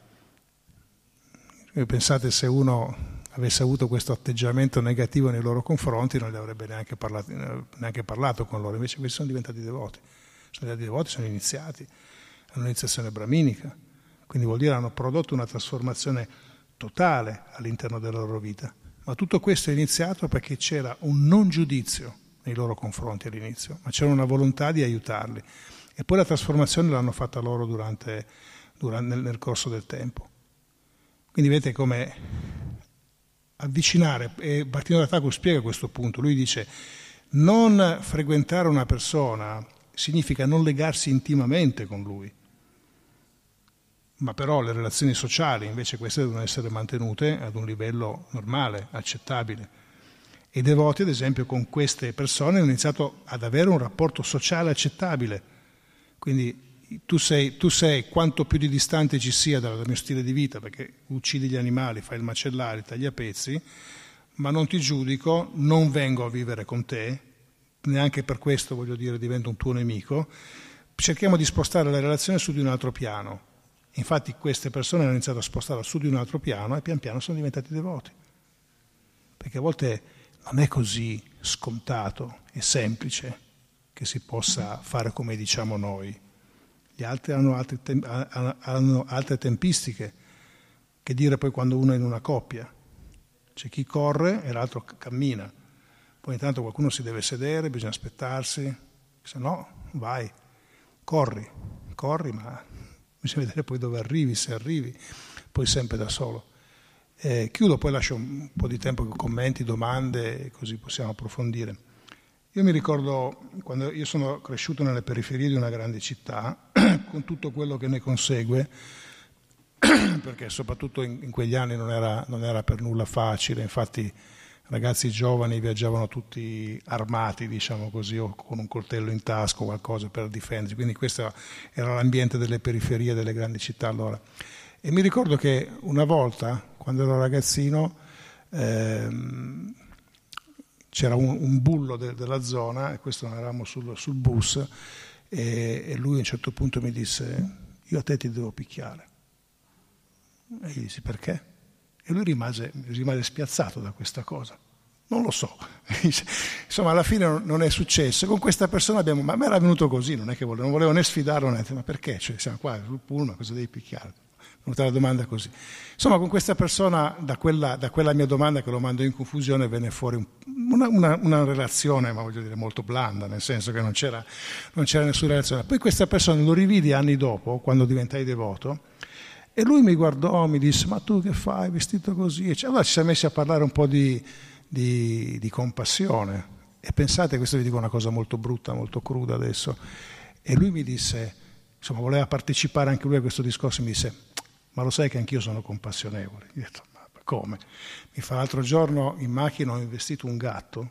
E pensate se uno avesse avuto questo atteggiamento negativo nei loro confronti non gli avrebbe neanche parlato, neanche parlato con loro, invece questi sono diventati devoti. Sono diventati devoti, sono iniziati, hanno un'iniziazione braminica, quindi vuol dire hanno prodotto una trasformazione totale all'interno della loro vita. Ma tutto questo è iniziato perché c'era un non giudizio nei loro confronti all'inizio, ma c'era una volontà di aiutarli. E poi la trasformazione l'hanno fatta loro durante, durante, nel, nel corso del tempo. Quindi vedete come avvicinare, e Martino da Thakur spiega questo punto, lui dice non frequentare una persona significa non legarsi intimamente con lui, ma però le relazioni sociali invece queste devono essere mantenute ad un livello normale, accettabile. I devoti, ad esempio, con queste persone hanno iniziato ad avere un rapporto sociale accettabile. Quindi tu sei, tu sei quanto più di distante ci sia dal mio stile di vita, perché uccidi gli animali, fai il macellare, tagli a pezzi, ma non ti giudico, non vengo a vivere con te, neanche per questo voglio dire divento un tuo nemico, cerchiamo di spostare la relazione su di un altro piano. Infatti queste persone hanno iniziato a spostarla su di un altro piano e pian piano sono diventati devoti. Perché a volte non è così scontato e semplice che si possa fare come diciamo noi. Gli altri hanno altre, tem- hanno altre tempistiche che dire poi quando uno è in una coppia. C'è chi corre e l'altro cammina. Poi intanto qualcuno si deve sedere, bisogna aspettarsi, se no vai, corri, corri, ma bisogna vedere poi dove arrivi, se arrivi, poi sempre da solo. Eh, chiudo, poi lascio un po' di tempo con commenti, domande, così possiamo approfondire. Io mi ricordo quando io sono cresciuto nelle periferie di una grande città, con tutto quello che ne consegue, perché soprattutto in, in quegli anni non era, non era, per nulla facile, infatti ragazzi giovani viaggiavano tutti armati, diciamo così, o con un coltello in tasca o qualcosa per difendersi, quindi questo era l'ambiente delle periferie delle grandi città allora. E mi ricordo che una volta quando ero ragazzino ehm, c'era un, un bullo de, della zona, e questo noi eravamo sul, sul bus, e, e, lui a un certo punto mi disse, io a te ti devo picchiare. E gli dissi, perché? E lui rimase, rimase spiazzato da questa cosa. Non lo so. Insomma, alla fine non è successo. Con questa persona abbiamo. Ma era venuto così, non è che volevo, non volevo né sfidarlo né. Ma perché? Cioè, siamo qua sul pullman, cosa devi picchiare? venuta la domanda così. Insomma, con questa persona, da quella, da quella mia domanda che lo mando in confusione, venne fuori un, una, una, una, relazione, ma voglio dire, molto blanda, nel senso che non c'era, non c'era nessuna relazione. Poi questa persona lo rividi anni dopo, quando diventai devoto, e lui mi guardò, mi disse, ma tu che fai vestito così? Allora ci siamo messi a parlare un po' di, di, di compassione. E pensate, questo vi dico una cosa molto brutta, molto cruda adesso. E lui mi disse, insomma, voleva partecipare anche lui a questo discorso, mi disse, ma lo sai che anch'io sono compassionevole. Io ho detto, ma come? Mi fa l'altro giorno in macchina ho investito un gatto.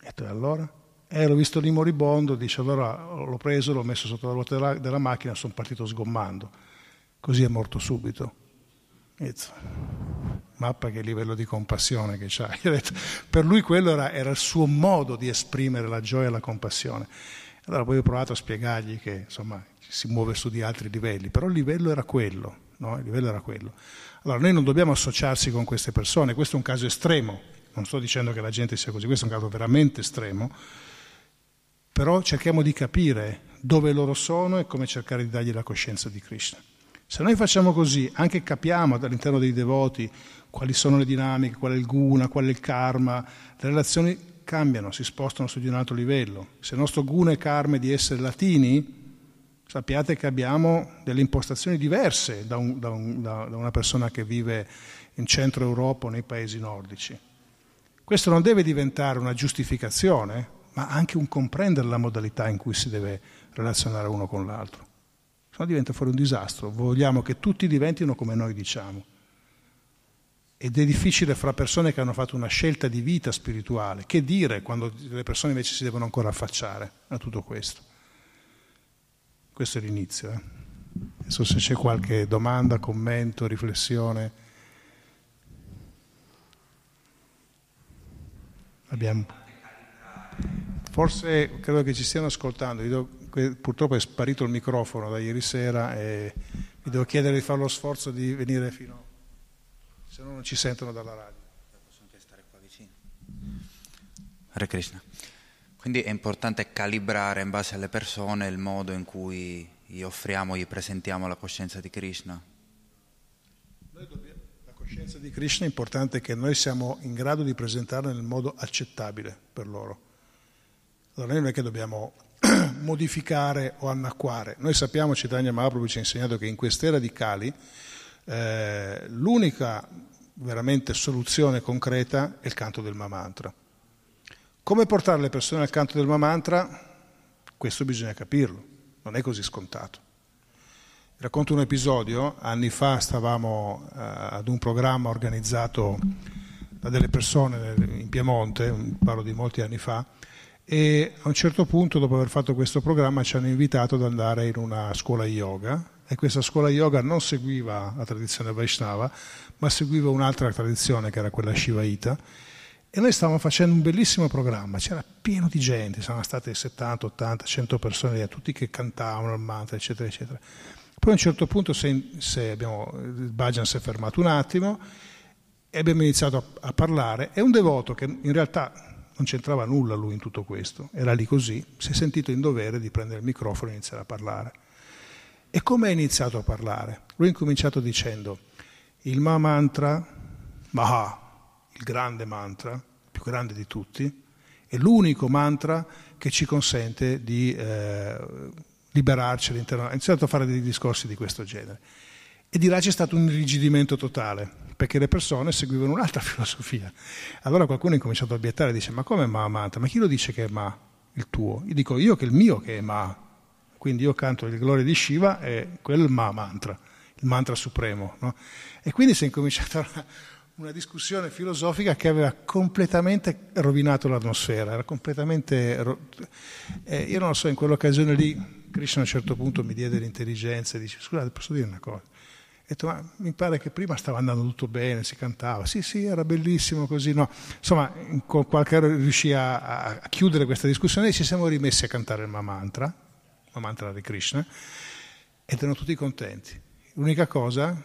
E detto, allora? Eh, l'ho visto lì moribondo, dice, allora l'ho preso, l'ho messo sotto la ruota della, della macchina, sono partito sgommando. Così è morto subito. Mappa che livello di compassione che c'hai. per lui quello era, era il suo modo di esprimere la gioia e la compassione. Allora poi ho provato a spiegargli che insomma si muove su di altri livelli, però il livello era quello no? il livello era quello. Allora noi non dobbiamo associarsi con queste persone, questo è un caso estremo, non sto dicendo che la gente sia così, questo è un caso veramente estremo, però cerchiamo di capire dove loro sono e come cercare di dargli la coscienza di Krishna. Se noi facciamo così, anche capiamo all'interno dei devoti quali sono le dinamiche, qual è il guna, qual è il karma, le relazioni cambiano, si spostano su di un altro livello. Se il nostro guna e karma di essere latini, sappiate che abbiamo delle impostazioni diverse da, un, da, un, da, una persona che vive in centro Europa o nei paesi nordici. Questo non deve diventare una giustificazione, ma anche un comprendere la modalità in cui si deve relazionare uno con l'altro. Se no diventa fuori un disastro. Vogliamo che tutti diventino come noi diciamo. Ed è difficile fra persone che hanno fatto una scelta di vita spirituale. Che dire quando le persone invece si devono ancora affacciare a tutto questo? Questo è l'inizio. Eh? Adesso se c'è qualche domanda, commento, riflessione. Abbiamo... Forse credo che ci stiano ascoltando. Purtroppo è sparito il microfono da ieri sera e vi devo chiedere di fare lo sforzo di venire fino se no non ci sentono dalla radio. Possono anche stare qua vicino. Hare Krishna. Quindi è importante calibrare in base alle persone il modo in cui gli offriamo, gli presentiamo la coscienza di Krishna. Dobbiamo, la coscienza di Krishna è importante che noi siamo in grado di presentarla nel modo accettabile per loro. Allora non è che dobbiamo modificare o annacquare. Noi sappiamo, Citania Mahaprabhu ci ha insegnato che in quest'era di Kali eh, l'unica veramente soluzione concreta è il canto del Mamantra. Come portare le persone al canto del Mamantra? Questo bisogna capirlo, non è così scontato. Racconto un episodio, anni fa stavamo eh, ad un programma organizzato da delle persone in Piemonte, parlo di molti anni fa, e a un certo punto, dopo aver fatto questo programma, ci hanno invitato ad andare in una scuola yoga e questa scuola yoga non seguiva la tradizione Vaishnava, ma seguiva un'altra tradizione che era quella Shivaita. E noi stavamo facendo un bellissimo programma, c'era pieno di gente, saranno state 70, 80, 100 persone, tutti che cantavano il mantra, eccetera, eccetera. Poi a un certo punto se, se abbiamo, il Bhajan si è fermato un attimo e abbiamo iniziato a, a parlare e un devoto che in realtà non c'entrava nulla lui in tutto questo, era lì così, si è sentito in dovere di prendere il microfono e iniziare a parlare. E come ha iniziato a parlare? Lui ha incominciato dicendo il Ma mantra, Maha, il grande mantra, il più grande di tutti, è l'unico mantra che ci consente di eh, liberarci all'interno. Ha iniziato a fare dei discorsi di questo genere. E di là c'è stato un irrigidimento totale, perché le persone seguivano un'altra filosofia. Allora qualcuno ha incominciato a obiettare e dice, ma come Ma mantra? Ma chi lo dice che è Ma, il tuo? Io dico, io che il mio che è Ma, quindi io canto le glorie di Shiva e quello è il Ma mantra, il mantra supremo. No? E quindi si è incominciata una, una, discussione filosofica che aveva completamente rovinato l'atmosfera, era completamente... Eh, io non lo so, in quell'occasione lì Krishna a un certo punto mi diede l'intelligenza e dice scusate posso dire una cosa? Detto, ma mi pare che prima stava andando tutto bene, si cantava, sì sì, era bellissimo così, no. Insomma, con qualche riuscì a, a, chiudere questa discussione e ci siamo rimessi a cantare il Mamantra, la mantra di Krishna, ed erano tutti contenti. L'unica cosa,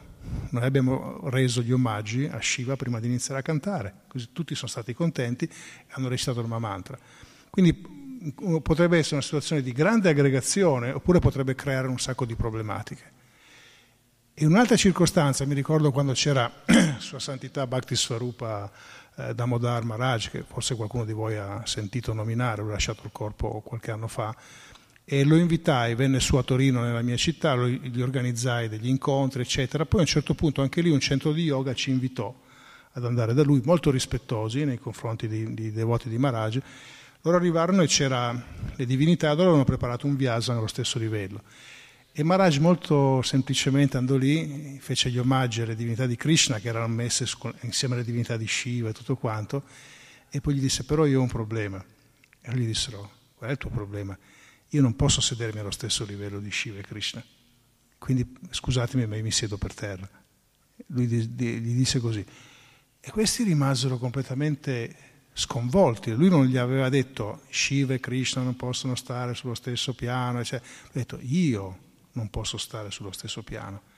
noi abbiamo reso gli omaggi a Shiva prima di iniziare a cantare, così tutti sono stati contenti e hanno recitato il mantra. Quindi potrebbe essere una situazione di grande aggregazione oppure potrebbe creare un sacco di problematiche. In un'altra circostanza, mi ricordo quando c'era Sua Santità Bhakti Swarupa eh, Damodar Maharaj, che forse qualcuno di voi ha sentito nominare, ho lasciato il corpo qualche anno fa, e lo invitai, venne su a Torino nella mia città, gli organizzai degli incontri, eccetera. Poi a un certo punto anche lì un centro di yoga ci invitò ad andare da lui, molto rispettosi nei confronti di devoti di Maharaj. Loro arrivarono e c'era le divinità, loro avevano preparato un vyasa allo stesso livello. E Maharaj molto semplicemente andò lì, fece gli omaggi alle divinità di Krishna che erano messe insieme alle divinità di Shiva e tutto quanto, e poi gli disse però io ho un problema. E gli dissero, qual è il tuo problema? io non posso sedermi allo stesso livello di Shiva e Krishna. Quindi scusatemi, ma io mi siedo per terra. Lui gli disse così. E questi rimasero completamente sconvolti. Lui non gli aveva detto Shiva e Krishna non possono stare sullo stesso piano, cioè, ha detto io non posso stare sullo stesso piano.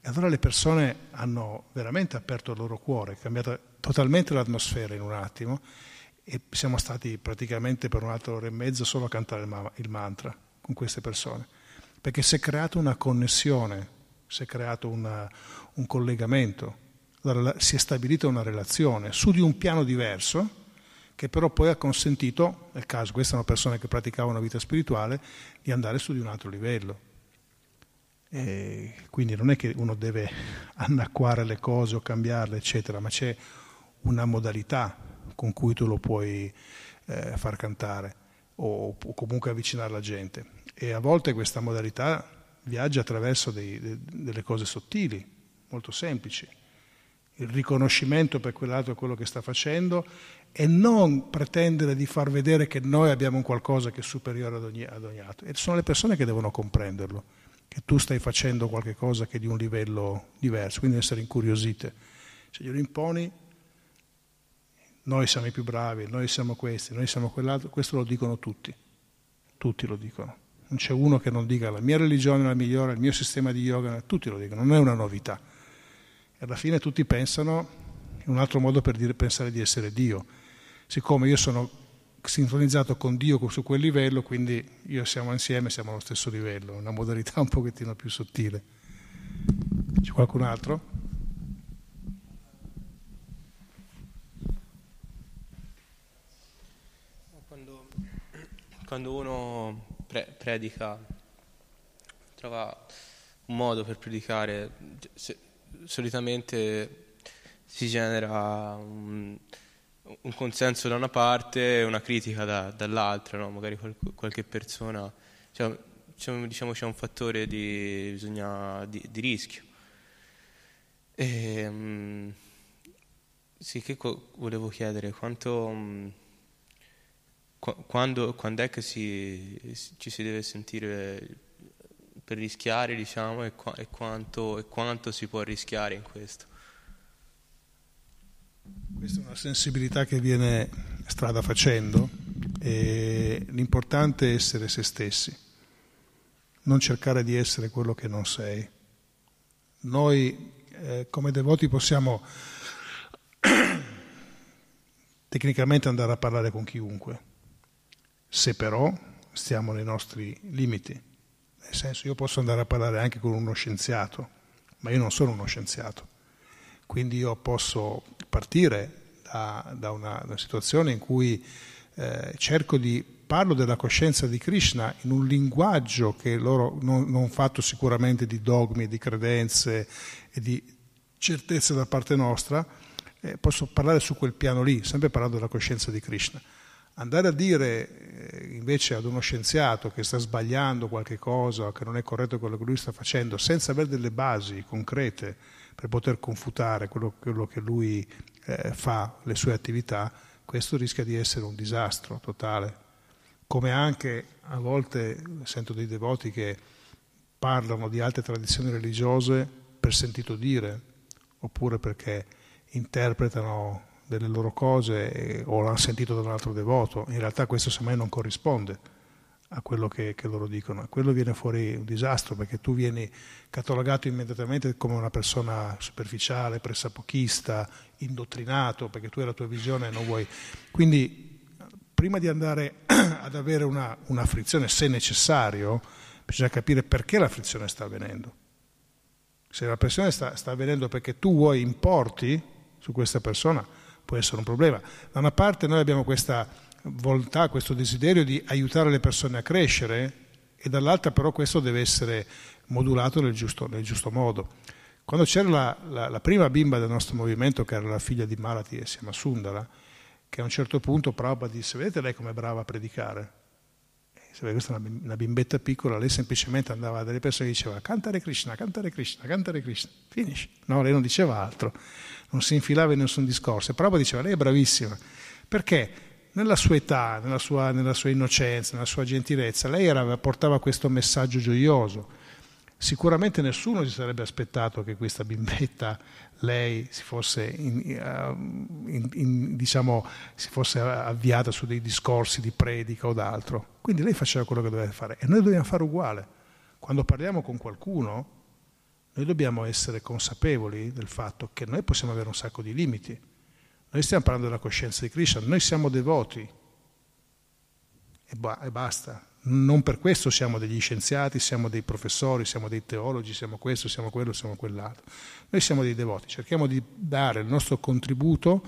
E allora le persone hanno veramente aperto il loro cuore, cambiato totalmente l'atmosfera in un attimo e siamo stati praticamente per un'altra ora e mezza solo a cantare il mantra con queste persone, perché si è creata una connessione, si è creato una, un collegamento, si è stabilita una relazione su di un piano diverso che però poi ha consentito, nel caso queste sono persone che praticavano vita spirituale, di andare su di un altro livello. E quindi non è che uno deve annacquare le cose o cambiarle, eccetera, ma c'è una modalità con cui tu lo puoi eh, far cantare o, o, comunque avvicinare la gente. E a volte questa modalità viaggia attraverso dei, de, delle cose sottili, molto semplici. Il riconoscimento per quell'altro quello che sta facendo e non pretendere di far vedere che noi abbiamo un qualcosa che è superiore ad ogni, ad ogni altro. E sono le persone che devono comprenderlo, che tu stai facendo qualcosa che è di un livello diverso, quindi essere incuriosite. Se glielo imponi, noi siamo i più bravi, noi siamo questi, noi siamo quell'altro, questo lo dicono tutti, tutti lo dicono. Non c'è uno che non dica la mia religione è la migliore, il mio sistema di yoga, tutti lo dicono, non è una novità. E alla fine tutti pensano in un altro modo per dire, pensare di essere Dio. Siccome io sono sincronizzato con Dio su quel livello, quindi io siamo insieme, siamo allo stesso livello, una modalità un pochettino più sottile. C'è qualcun altro? Quando, quando uno pre- predica, trova un modo per predicare, se, solitamente si genera un, un, consenso da una parte e una critica da, dall'altra, no? magari qual, qualche persona, cioè, diciamo c'è un fattore di, bisogna, di, di rischio. E, um, sì, che co- volevo chiedere, quanto... Um, quando, quando, è che si, ci si deve sentire per rischiare, diciamo, e, qua, e, quanto, e quanto si può rischiare in questo? Questa è una sensibilità che viene strada facendo e l'importante è essere se stessi, non cercare di essere quello che non sei. Noi eh, come devoti possiamo tecnicamente andare a parlare con chiunque, se però stiamo nei nostri limiti. Nel senso, io posso andare a parlare anche con uno scienziato, ma io non sono uno scienziato. Quindi io posso partire da, da, una, una, situazione in cui eh, cerco di parlo della coscienza di Krishna in un linguaggio che loro non, non fatto sicuramente di dogmi, di credenze e di certezze da parte nostra, eh, posso parlare su quel piano lì, sempre parlando della coscienza di Krishna. Andare a dire eh, invece ad uno scienziato che sta sbagliando qualche cosa, che non è corretto quello che lui sta facendo, senza avere delle basi concrete per poter confutare quello, quello che lui eh, fa, le sue attività, questo rischia di essere un disastro totale. Come anche a volte sento dei devoti che parlano di altre tradizioni religiose per sentito dire, oppure perché interpretano delle loro cose o l'hanno sentito da un altro devoto, in realtà questo semmai non corrisponde a quello che, che, loro dicono. quello viene fuori un disastro perché tu vieni catalogato immediatamente come una persona superficiale, pressapochista, indottrinato, perché tu hai la tua visione e non vuoi. Quindi prima di andare ad avere una, una frizione, se necessario, bisogna capire perché la frizione sta avvenendo. Se la pressione sta, sta avvenendo perché tu vuoi importi su questa persona, può essere un problema. Da una parte noi abbiamo questa volontà, questo desiderio di aiutare le persone a crescere e dall'altra però questo deve essere modulato nel giusto, nel giusto modo. Quando c'era la, la, la, prima bimba del nostro movimento, che era la figlia di Malati e Siama Sundara, che a un certo punto Prabhupada disse, vedete lei come brava a predicare? questa è una bimbetta piccola, lei semplicemente andava dalle persone e diceva cantare Krishna, cantare Krishna, cantare Krishna, finisci. No, lei non diceva altro non si infilava in nessun discorso. Prabhupada diceva, lei è bravissima, perché nella sua età, nella sua, nella sua innocenza, nella sua gentilezza, lei era, portava questo messaggio gioioso. Sicuramente nessuno si sarebbe aspettato che questa bimbetta, lei si fosse, in, in, in, diciamo, si fosse avviata su dei discorsi di predica o d'altro. Quindi lei faceva quello che doveva fare e noi dobbiamo fare uguale. Quando parliamo con qualcuno, noi dobbiamo essere consapevoli del fatto che noi possiamo avere un sacco di limiti. Noi stiamo parlando della coscienza di Krishna, noi siamo devoti e, ba- e basta. Non per questo siamo degli scienziati, siamo dei professori, siamo dei teologi, siamo questo, siamo quello, siamo quell'altro. Noi siamo dei devoti, cerchiamo di dare il nostro contributo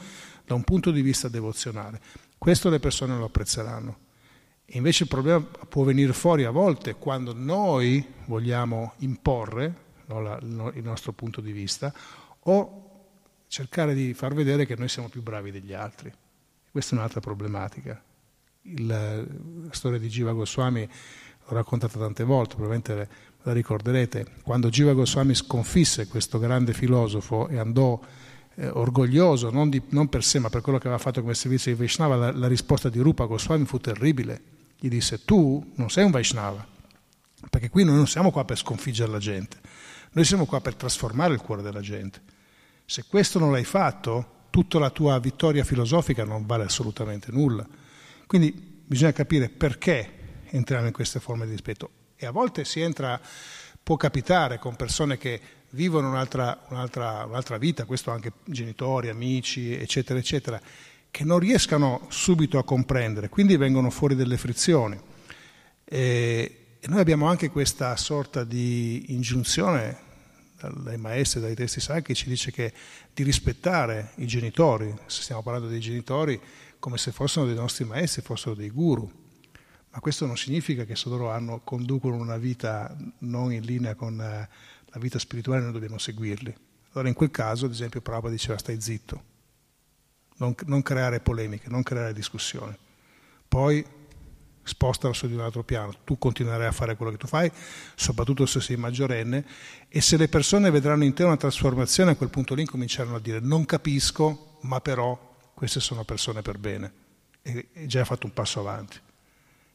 da un punto di vista devozionale. Questo le persone lo apprezzeranno. E invece il problema può venire fuori a volte quando noi vogliamo imporre no, la, no, il nostro punto di vista, o cercare di far vedere che noi siamo più bravi degli altri. Questa è un'altra problematica. Il, la storia di Jiva Goswami l'ho raccontata tante volte, probabilmente la ricorderete, quando Jiva Goswami sconfisse questo grande filosofo e andò eh, orgoglioso, non, di, non, per sé ma per quello che aveva fatto come servizio di Vaishnava, la, la risposta di Rupa Goswami fu terribile. Gli disse, tu non sei un Vaishnava, perché qui noi non siamo qua per sconfiggere la gente, noi siamo qua per trasformare il cuore della gente. Se questo non l'hai fatto, tutta la tua vittoria filosofica non vale assolutamente nulla. Quindi bisogna capire perché entriamo in queste forme di rispetto. E a volte si entra, può capitare con persone che vivono un'altra, un'altra, un'altra vita, questo anche genitori, amici, eccetera, eccetera, che non riescano subito a comprendere, quindi vengono fuori delle frizioni. E, e noi abbiamo anche questa sorta di ingiunzione dai maestri, dai testi sacri, ci dice che di rispettare i genitori, se stiamo parlando dei genitori, come se fossero dei nostri maestri, fossero dei guru. Ma questo non significa che se loro hanno, conducono una vita non in linea con eh, la vita spirituale noi dobbiamo seguirli. Allora in quel caso, ad esempio, Prabhupada diceva stai zitto, non, non creare polemiche, non creare discussioni. Poi spostala su di un altro piano, tu continuerai a fare quello che tu fai, soprattutto se sei maggiorenne, e se le persone vedranno in te una trasformazione, a quel punto lì cominceranno a dire non capisco, ma però queste sono persone per bene. E, e già hai fatto un passo avanti.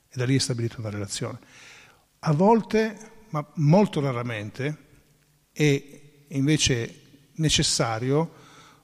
E da lì è stabilita una relazione. A volte, ma molto raramente, è invece necessario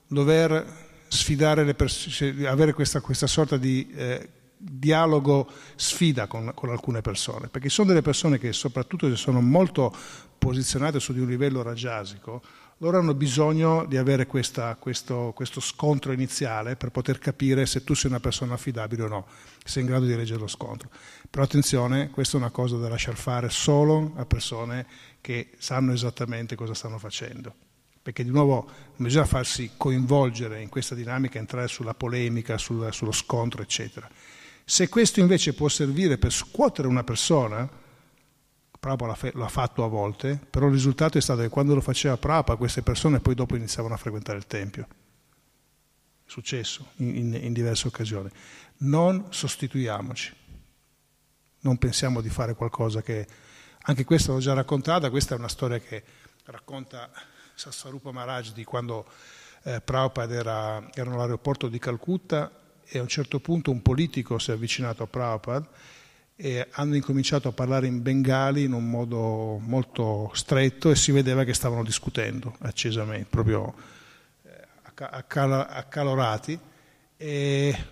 dover sfidare le persone, avere questa, questa sorta di eh, dialogo sfida con, con, alcune persone, perché sono delle persone che soprattutto se sono molto posizionate su di un livello raggiasico, loro hanno bisogno di avere questa, questo, questo, scontro iniziale per poter capire se tu sei una persona affidabile o no, sei in grado di leggere lo scontro. Però attenzione, questa è una cosa da lasciar fare solo a persone che sanno esattamente cosa stanno facendo perché di nuovo non bisogna farsi coinvolgere in questa dinamica, entrare sulla polemica, sul, sullo scontro, eccetera. Se questo invece può servire per scuotere una persona, Prabhupada l'ha fatto a volte, però il risultato è stato che quando lo faceva Prabhupada queste persone poi dopo iniziavano a frequentare il Tempio. È successo in, in, in diverse occasioni. Non sostituiamoci, non pensiamo di fare qualcosa che... Anche questa l'ho già raccontata, questa è una storia che racconta Sassarupa Maharaj di quando eh, Prabhupada era, era all'aeroporto di Calcutta e a un certo punto un politico si è avvicinato a Prabhupada e hanno incominciato a parlare in bengali in un modo molto stretto e si vedeva che stavano discutendo accesamente, proprio eh, accalorati. E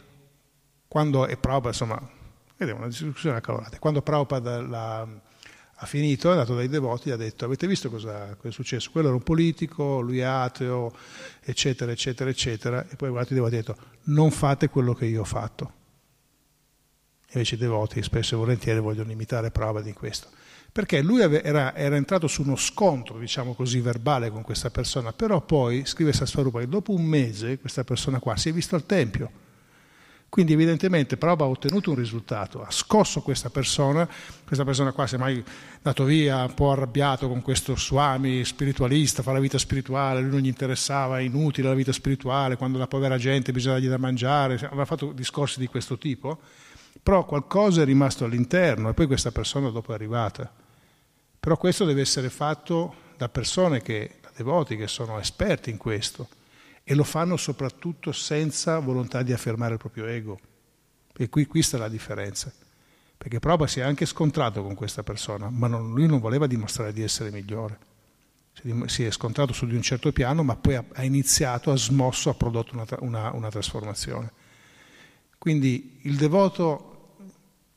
quando e Prabhupada, insomma, vedeva una discussione accalorata. Quando Prabhupada la, ha finito, è andato dai devoti e ha detto avete visto cosa, cosa, è successo? Quello era un politico, lui è ateo, eccetera, eccetera, eccetera. E poi guardate i devoti e ha detto non fate quello che io ho fatto. Invece i devoti spesso e volentieri vogliono imitare prova di questo. Perché lui era, era, entrato su uno scontro, diciamo così, verbale con questa persona, però poi, scrive Sasvarupa, che dopo un mese questa persona qua si è vista al Tempio quindi evidentemente Prabhupada ha ottenuto un risultato, ha scosso questa persona, questa persona qua si è mai dato via un po' arrabbiato con questo Swami spiritualista, fa la vita spirituale, lui non gli interessava, è inutile la vita spirituale, quando la povera gente bisogna dargli da mangiare, aveva fatto discorsi di questo tipo, però qualcosa è rimasto all'interno e poi questa persona dopo è arrivata. Però questo deve essere fatto da persone che, da devoti che sono esperti in questo e lo fanno soprattutto senza volontà di affermare il proprio ego. E qui, qui sta la differenza. Perché Prabhupada si è anche scontrato con questa persona, ma non, lui non voleva dimostrare di essere migliore. Si è scontrato su di un certo piano, ma poi ha, ha iniziato, ha smosso, ha prodotto una, una, una trasformazione. Quindi il devoto,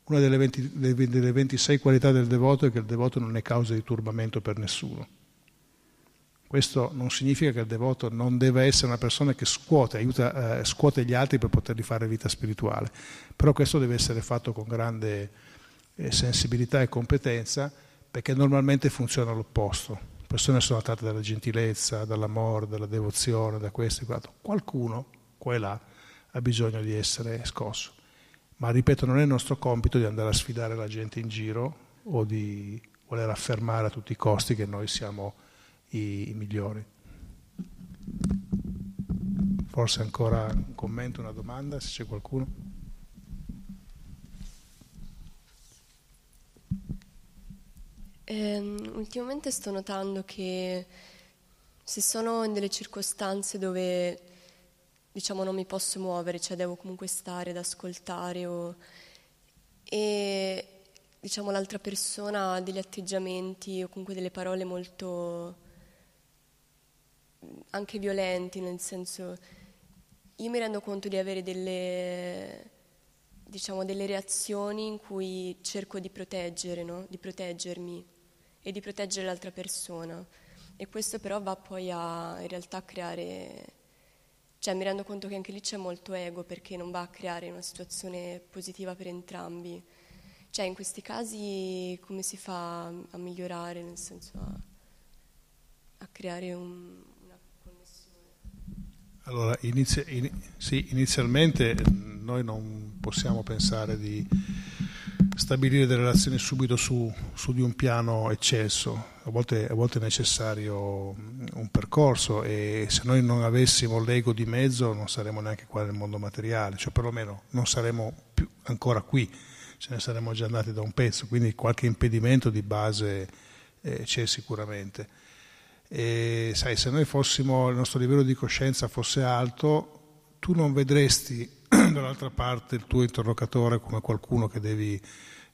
una delle, 20, delle 26 qualità del devoto è che il devoto non è causa di turbamento per nessuno. Questo non significa che il devoto non deve essere una persona che scuote, aiuta, eh, scuote gli altri per poterli fare vita spirituale, però questo deve essere fatto con grande eh, sensibilità e competenza perché normalmente funziona l'opposto. Le persone sono attratte dalla gentilezza, dall'amore, dalla devozione, da questo e quell'altro. Qualcuno, qua e là, ha bisogno di essere scosso. Ma ripeto, non è il nostro compito di andare a sfidare la gente in giro o di voler affermare a tutti i costi che noi siamo i, i migliori. Forse ancora un commento, una domanda, se c'è qualcuno. Eh, ultimamente sto notando che se sono in delle circostanze dove diciamo non mi posso muovere, cioè devo comunque stare ad ascoltare o, e diciamo l'altra persona ha degli atteggiamenti o comunque delle parole molto anche violenti, nel senso io mi rendo conto di avere delle diciamo delle reazioni in cui cerco di proteggere, no? di proteggermi e di proteggere l'altra persona. E questo però va poi a in realtà a creare, cioè mi rendo conto che anche lì c'è molto ego perché non va a creare una situazione positiva per entrambi. Cioè in questi casi come si fa a migliorare, nel senso a, a creare un? Allora, inizi- in, sì, inizialmente noi non possiamo pensare di stabilire delle relazioni subito su, su di un piano eccesso, a volte, a volte, è necessario un percorso e se noi non avessimo l'ego di mezzo non saremmo neanche qua nel mondo materiale, cioè perlomeno non saremmo più ancora qui, ce ne saremmo già andati da un pezzo, quindi qualche impedimento di base eh, c'è sicuramente. E sai, se noi fossimo, il nostro livello di coscienza fosse alto, tu non vedresti dall'altra parte il tuo interlocutore come qualcuno che devi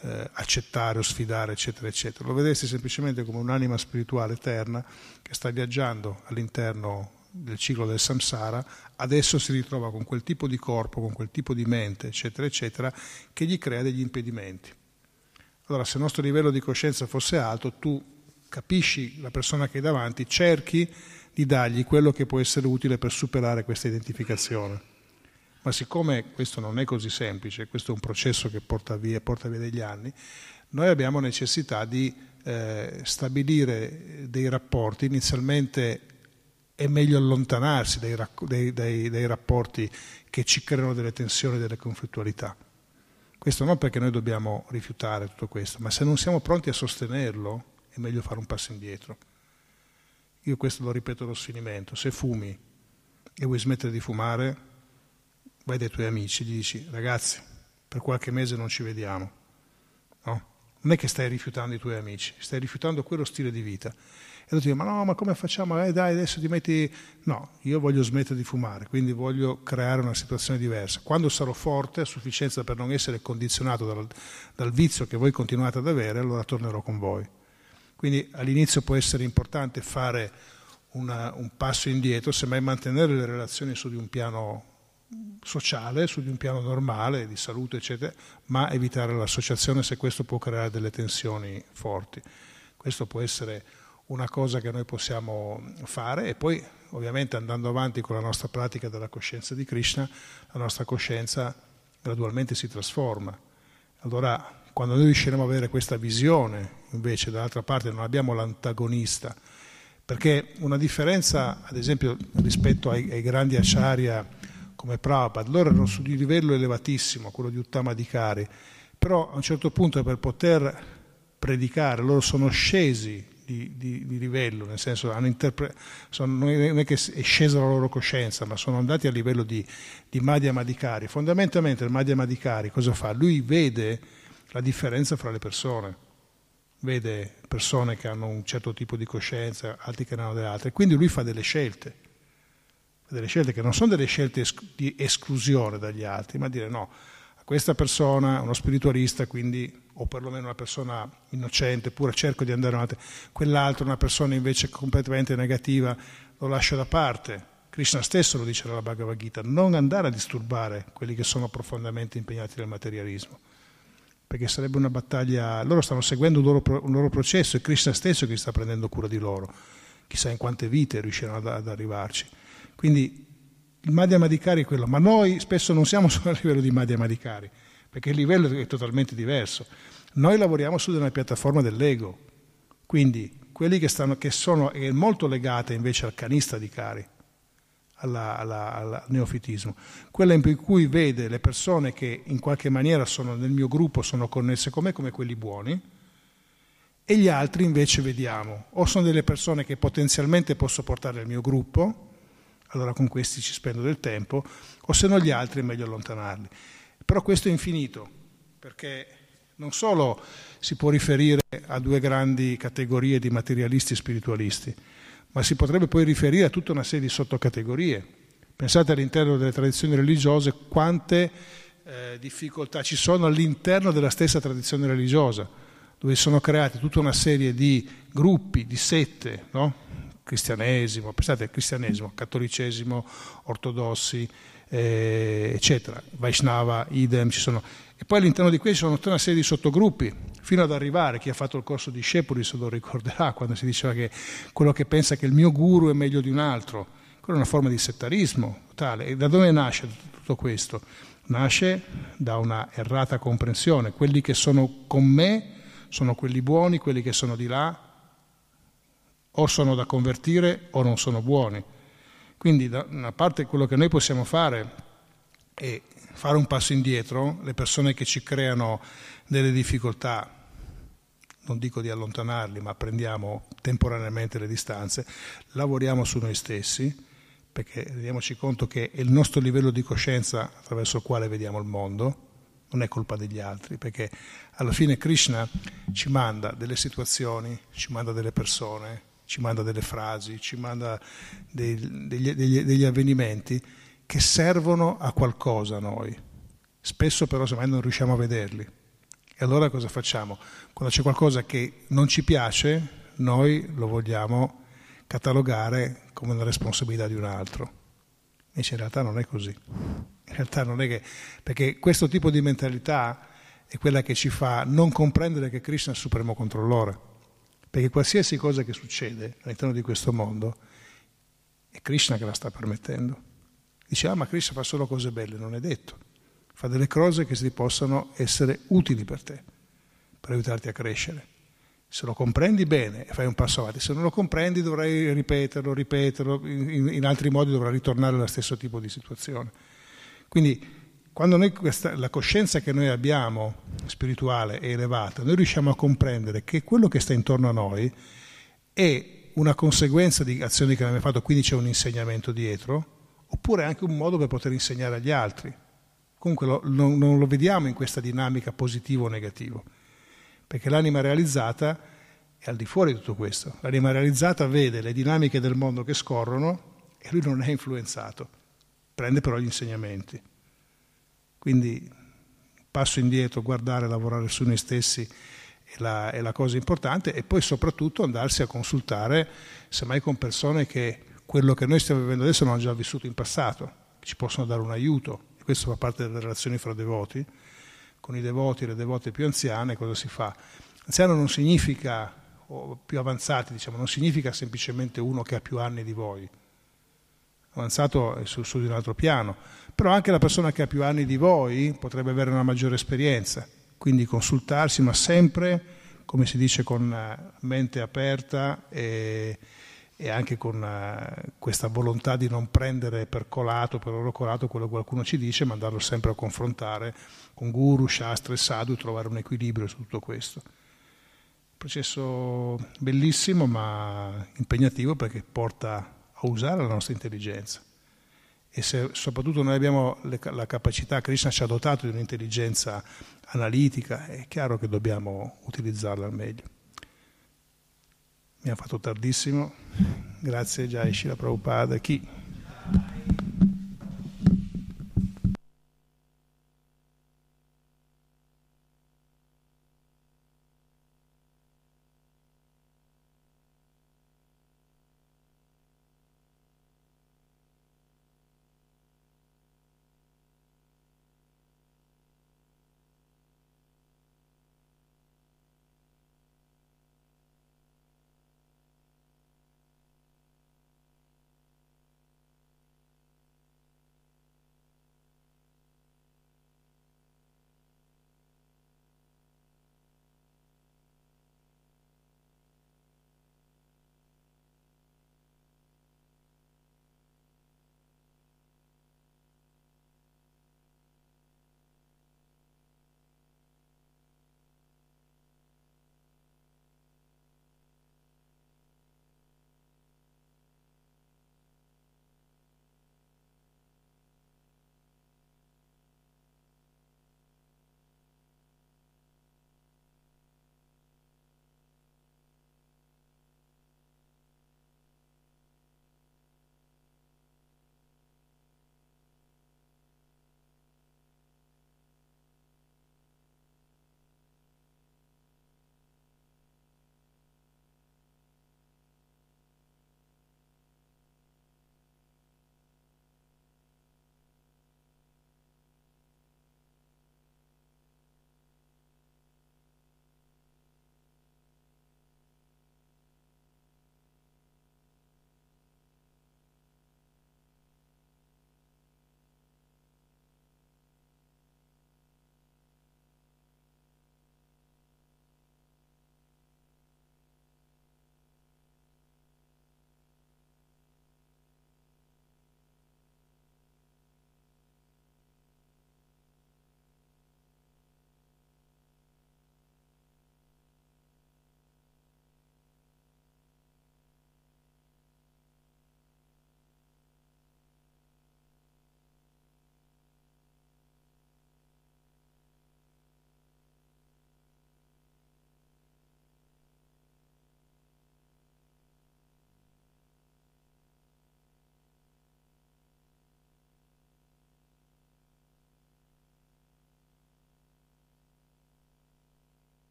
eh, accettare o sfidare, eccetera, eccetera. Lo vedresti semplicemente come un'anima spirituale eterna che sta viaggiando all'interno del ciclo del samsara, adesso si ritrova con quel tipo di corpo, con quel tipo di mente, eccetera, eccetera, che gli crea degli impedimenti. Allora, se il nostro livello di coscienza fosse alto, tu capisci la persona che hai davanti, cerchi di dargli quello che può essere utile per superare questa identificazione. Ma siccome questo non è così semplice, questo è un processo che porta via, porta via degli anni, noi abbiamo necessità di eh, stabilire dei rapporti. Inizialmente è meglio allontanarsi dai, dai, dai, dai rapporti che ci creano delle tensioni e delle conflittualità. Questo non perché noi dobbiamo rifiutare tutto questo, ma se non siamo pronti a sostenerlo è meglio fare un passo indietro. Io questo lo ripeto allo sfinimento, se fumi e vuoi smettere di fumare, vai dai tuoi amici, gli dici ragazzi, per qualche mese non ci vediamo. No? Non è che stai rifiutando i tuoi amici, stai rifiutando quello stile di vita. E tu dici, ma no, ma come facciamo? Eh dai, adesso ti metti... No, io voglio smettere di fumare, quindi voglio creare una situazione diversa. Quando sarò forte, a sufficienza per non essere condizionato dal, dal vizio che voi continuate ad avere, allora tornerò con voi. Quindi all'inizio può essere importante fare una, un passo indietro, semmai mantenere le relazioni su di un piano sociale, su di un piano normale, di salute, eccetera, ma evitare l'associazione se questo può creare delle tensioni forti. Questo può essere una cosa che noi possiamo fare e poi ovviamente andando avanti con la nostra pratica della coscienza di Krishna, la nostra coscienza gradualmente si trasforma. Allora quando noi riusciremo ad avere questa visione, invece dall'altra parte non abbiamo l'antagonista, perché una differenza, ad esempio, rispetto ai, ai grandi acciaria come Prabhupada, loro erano su di livello elevatissimo, quello di Uttama Dikari, però a un certo punto per poter predicare loro sono scesi di, di, di livello, nel senso sono, non è che è scesa la loro coscienza, ma sono andati a livello di, di Madhya Madhikari. Fondamentalmente il Madhya Madhikari cosa fa? Lui vede la differenza fra le persone. Vede persone che hanno un certo tipo di coscienza, altri che ne hanno delle altre. Quindi lui fa delle scelte, delle scelte che non sono delle scelte di esclusione dagli altri, ma dire no, a questa persona, uno spiritualista, quindi, o perlomeno una persona innocente, pure cerco di andare avanti, quell'altro, una persona invece completamente negativa, lo lascio da parte. Krishna stesso lo dice nella Bhagavad Gita, non andare a disturbare quelli che sono profondamente impegnati nel materialismo perché sarebbe una battaglia, loro stanno seguendo un loro, un loro processo, è Krishna stesso che sta prendendo cura di loro, chissà in quante vite riusciranno ad, ad arrivarci. Quindi il Madhya Madhikari è quello, ma noi spesso non siamo solo a livello di Madhya Madhikari, perché il livello è totalmente diverso. Noi lavoriamo su una piattaforma dell'ego, quindi quelli che, stanno, che sono molto legate invece al canista di Cari, alla, alla, al neofitismo, quella in cui vede le persone che in qualche maniera sono nel mio gruppo, sono connesse con me come quelli buoni, e gli altri invece vediamo, o sono delle persone che potenzialmente posso portare nel mio gruppo, allora con questi ci spendo del tempo, o se no gli altri è meglio allontanarli. Però questo è infinito, perché Non solo si può riferire a due grandi categorie di materialisti e spiritualisti, ma si potrebbe poi riferire a tutta una serie di sottocategorie. Pensate all'interno delle tradizioni religiose quante eh, difficoltà ci sono all'interno della stessa tradizione religiosa, dove sono create tutta una serie di gruppi, di sette, no? cristianesimo, pensate al cristianesimo, cattolicesimo, ortodossi, eh, eccetera, Vaishnava, idem, ci sono. E poi all'interno di questi sono tutta una serie di sottogruppi, fino ad arrivare, chi ha fatto il corso di Shepuri se lo ricorderà, quando si diceva che quello che pensa che il mio guru è meglio di un altro, quella è una forma di settarismo totale. E da dove nasce tutto questo? Nasce da una errata comprensione, quelli che sono con me sono quelli buoni, quelli che sono di là o sono da convertire o non sono buoni. Quindi da una parte quello che noi possiamo fare è fare un passo indietro, le persone che ci creano delle difficoltà, non dico di allontanarli, ma prendiamo temporaneamente le distanze, lavoriamo su noi stessi, perché rendiamoci conto che è il nostro livello di coscienza attraverso il quale vediamo il mondo, non è colpa degli altri, perché alla fine Krishna ci manda delle situazioni, ci manda delle persone, ci manda delle frasi, ci manda dei, degli, degli, degli, avvenimenti che servono a qualcosa a noi. Spesso però semmai non riusciamo a vederli. E allora cosa facciamo? Quando c'è qualcosa che non ci piace, noi lo vogliamo catalogare come una responsabilità di un altro. Invece in realtà non è così. In realtà non è che... perché questo tipo di mentalità è quella che ci fa non comprendere che Krishna è il supremo controllore. Perché qualsiasi cosa che succede all'interno di questo mondo è Krishna che la sta permettendo. Dice, ah ma Krishna fa solo cose belle, non è detto. Fa delle cose che si possano essere utili per te, per aiutarti a crescere. Se lo comprendi bene fai un passo avanti, se non lo comprendi dovrai ripeterlo, ripeterlo, in, in altri modi dovrai ritornare allo stesso tipo di situazione. Quindi quando noi questa, la coscienza che noi abbiamo spirituale è elevata, noi riusciamo a comprendere che quello che sta intorno a noi è una conseguenza di azioni che abbiamo fatto, quindi c'è un insegnamento dietro, oppure anche un modo per poter insegnare agli altri. Comunque lo, non, non, lo vediamo in questa dinamica positivo o negativo, perché l'anima realizzata è al di fuori di tutto questo. L'anima realizzata vede le dinamiche del mondo che scorrono e lui non è influenzato, prende però gli insegnamenti. Quindi passo indietro, guardare, lavorare su noi stessi è la, è la, cosa importante e poi soprattutto andarsi a consultare semmai con persone che quello che noi stiamo vivendo adesso non hanno già vissuto in passato, ci possono dare un aiuto. Questo fa parte delle relazioni fra devoti. Con i devoti e le devote più anziane cosa si fa? Anziano non significa, o più avanzati diciamo, non significa semplicemente uno che ha più anni di voi. Avanzato è su, su di un altro piano però anche la persona che ha più anni di voi potrebbe avere una maggiore esperienza, quindi consultarsi, ma sempre, come si dice, con mente aperta e, e anche con uh, questa volontà di non prendere per colato, per oro colato quello che qualcuno ci dice, ma andarlo sempre a confrontare con guru, shastra e sadhu e trovare un equilibrio su tutto questo. Processo bellissimo ma impegnativo perché porta a usare la nostra intelligenza e se soprattutto noi abbiamo le, la capacità, Krishna ci ha dotato di un'intelligenza analitica, è chiaro che dobbiamo utilizzarla al meglio mi ha fatto tardissimo. Grazie già Jai Shila Prabhupada. Chi?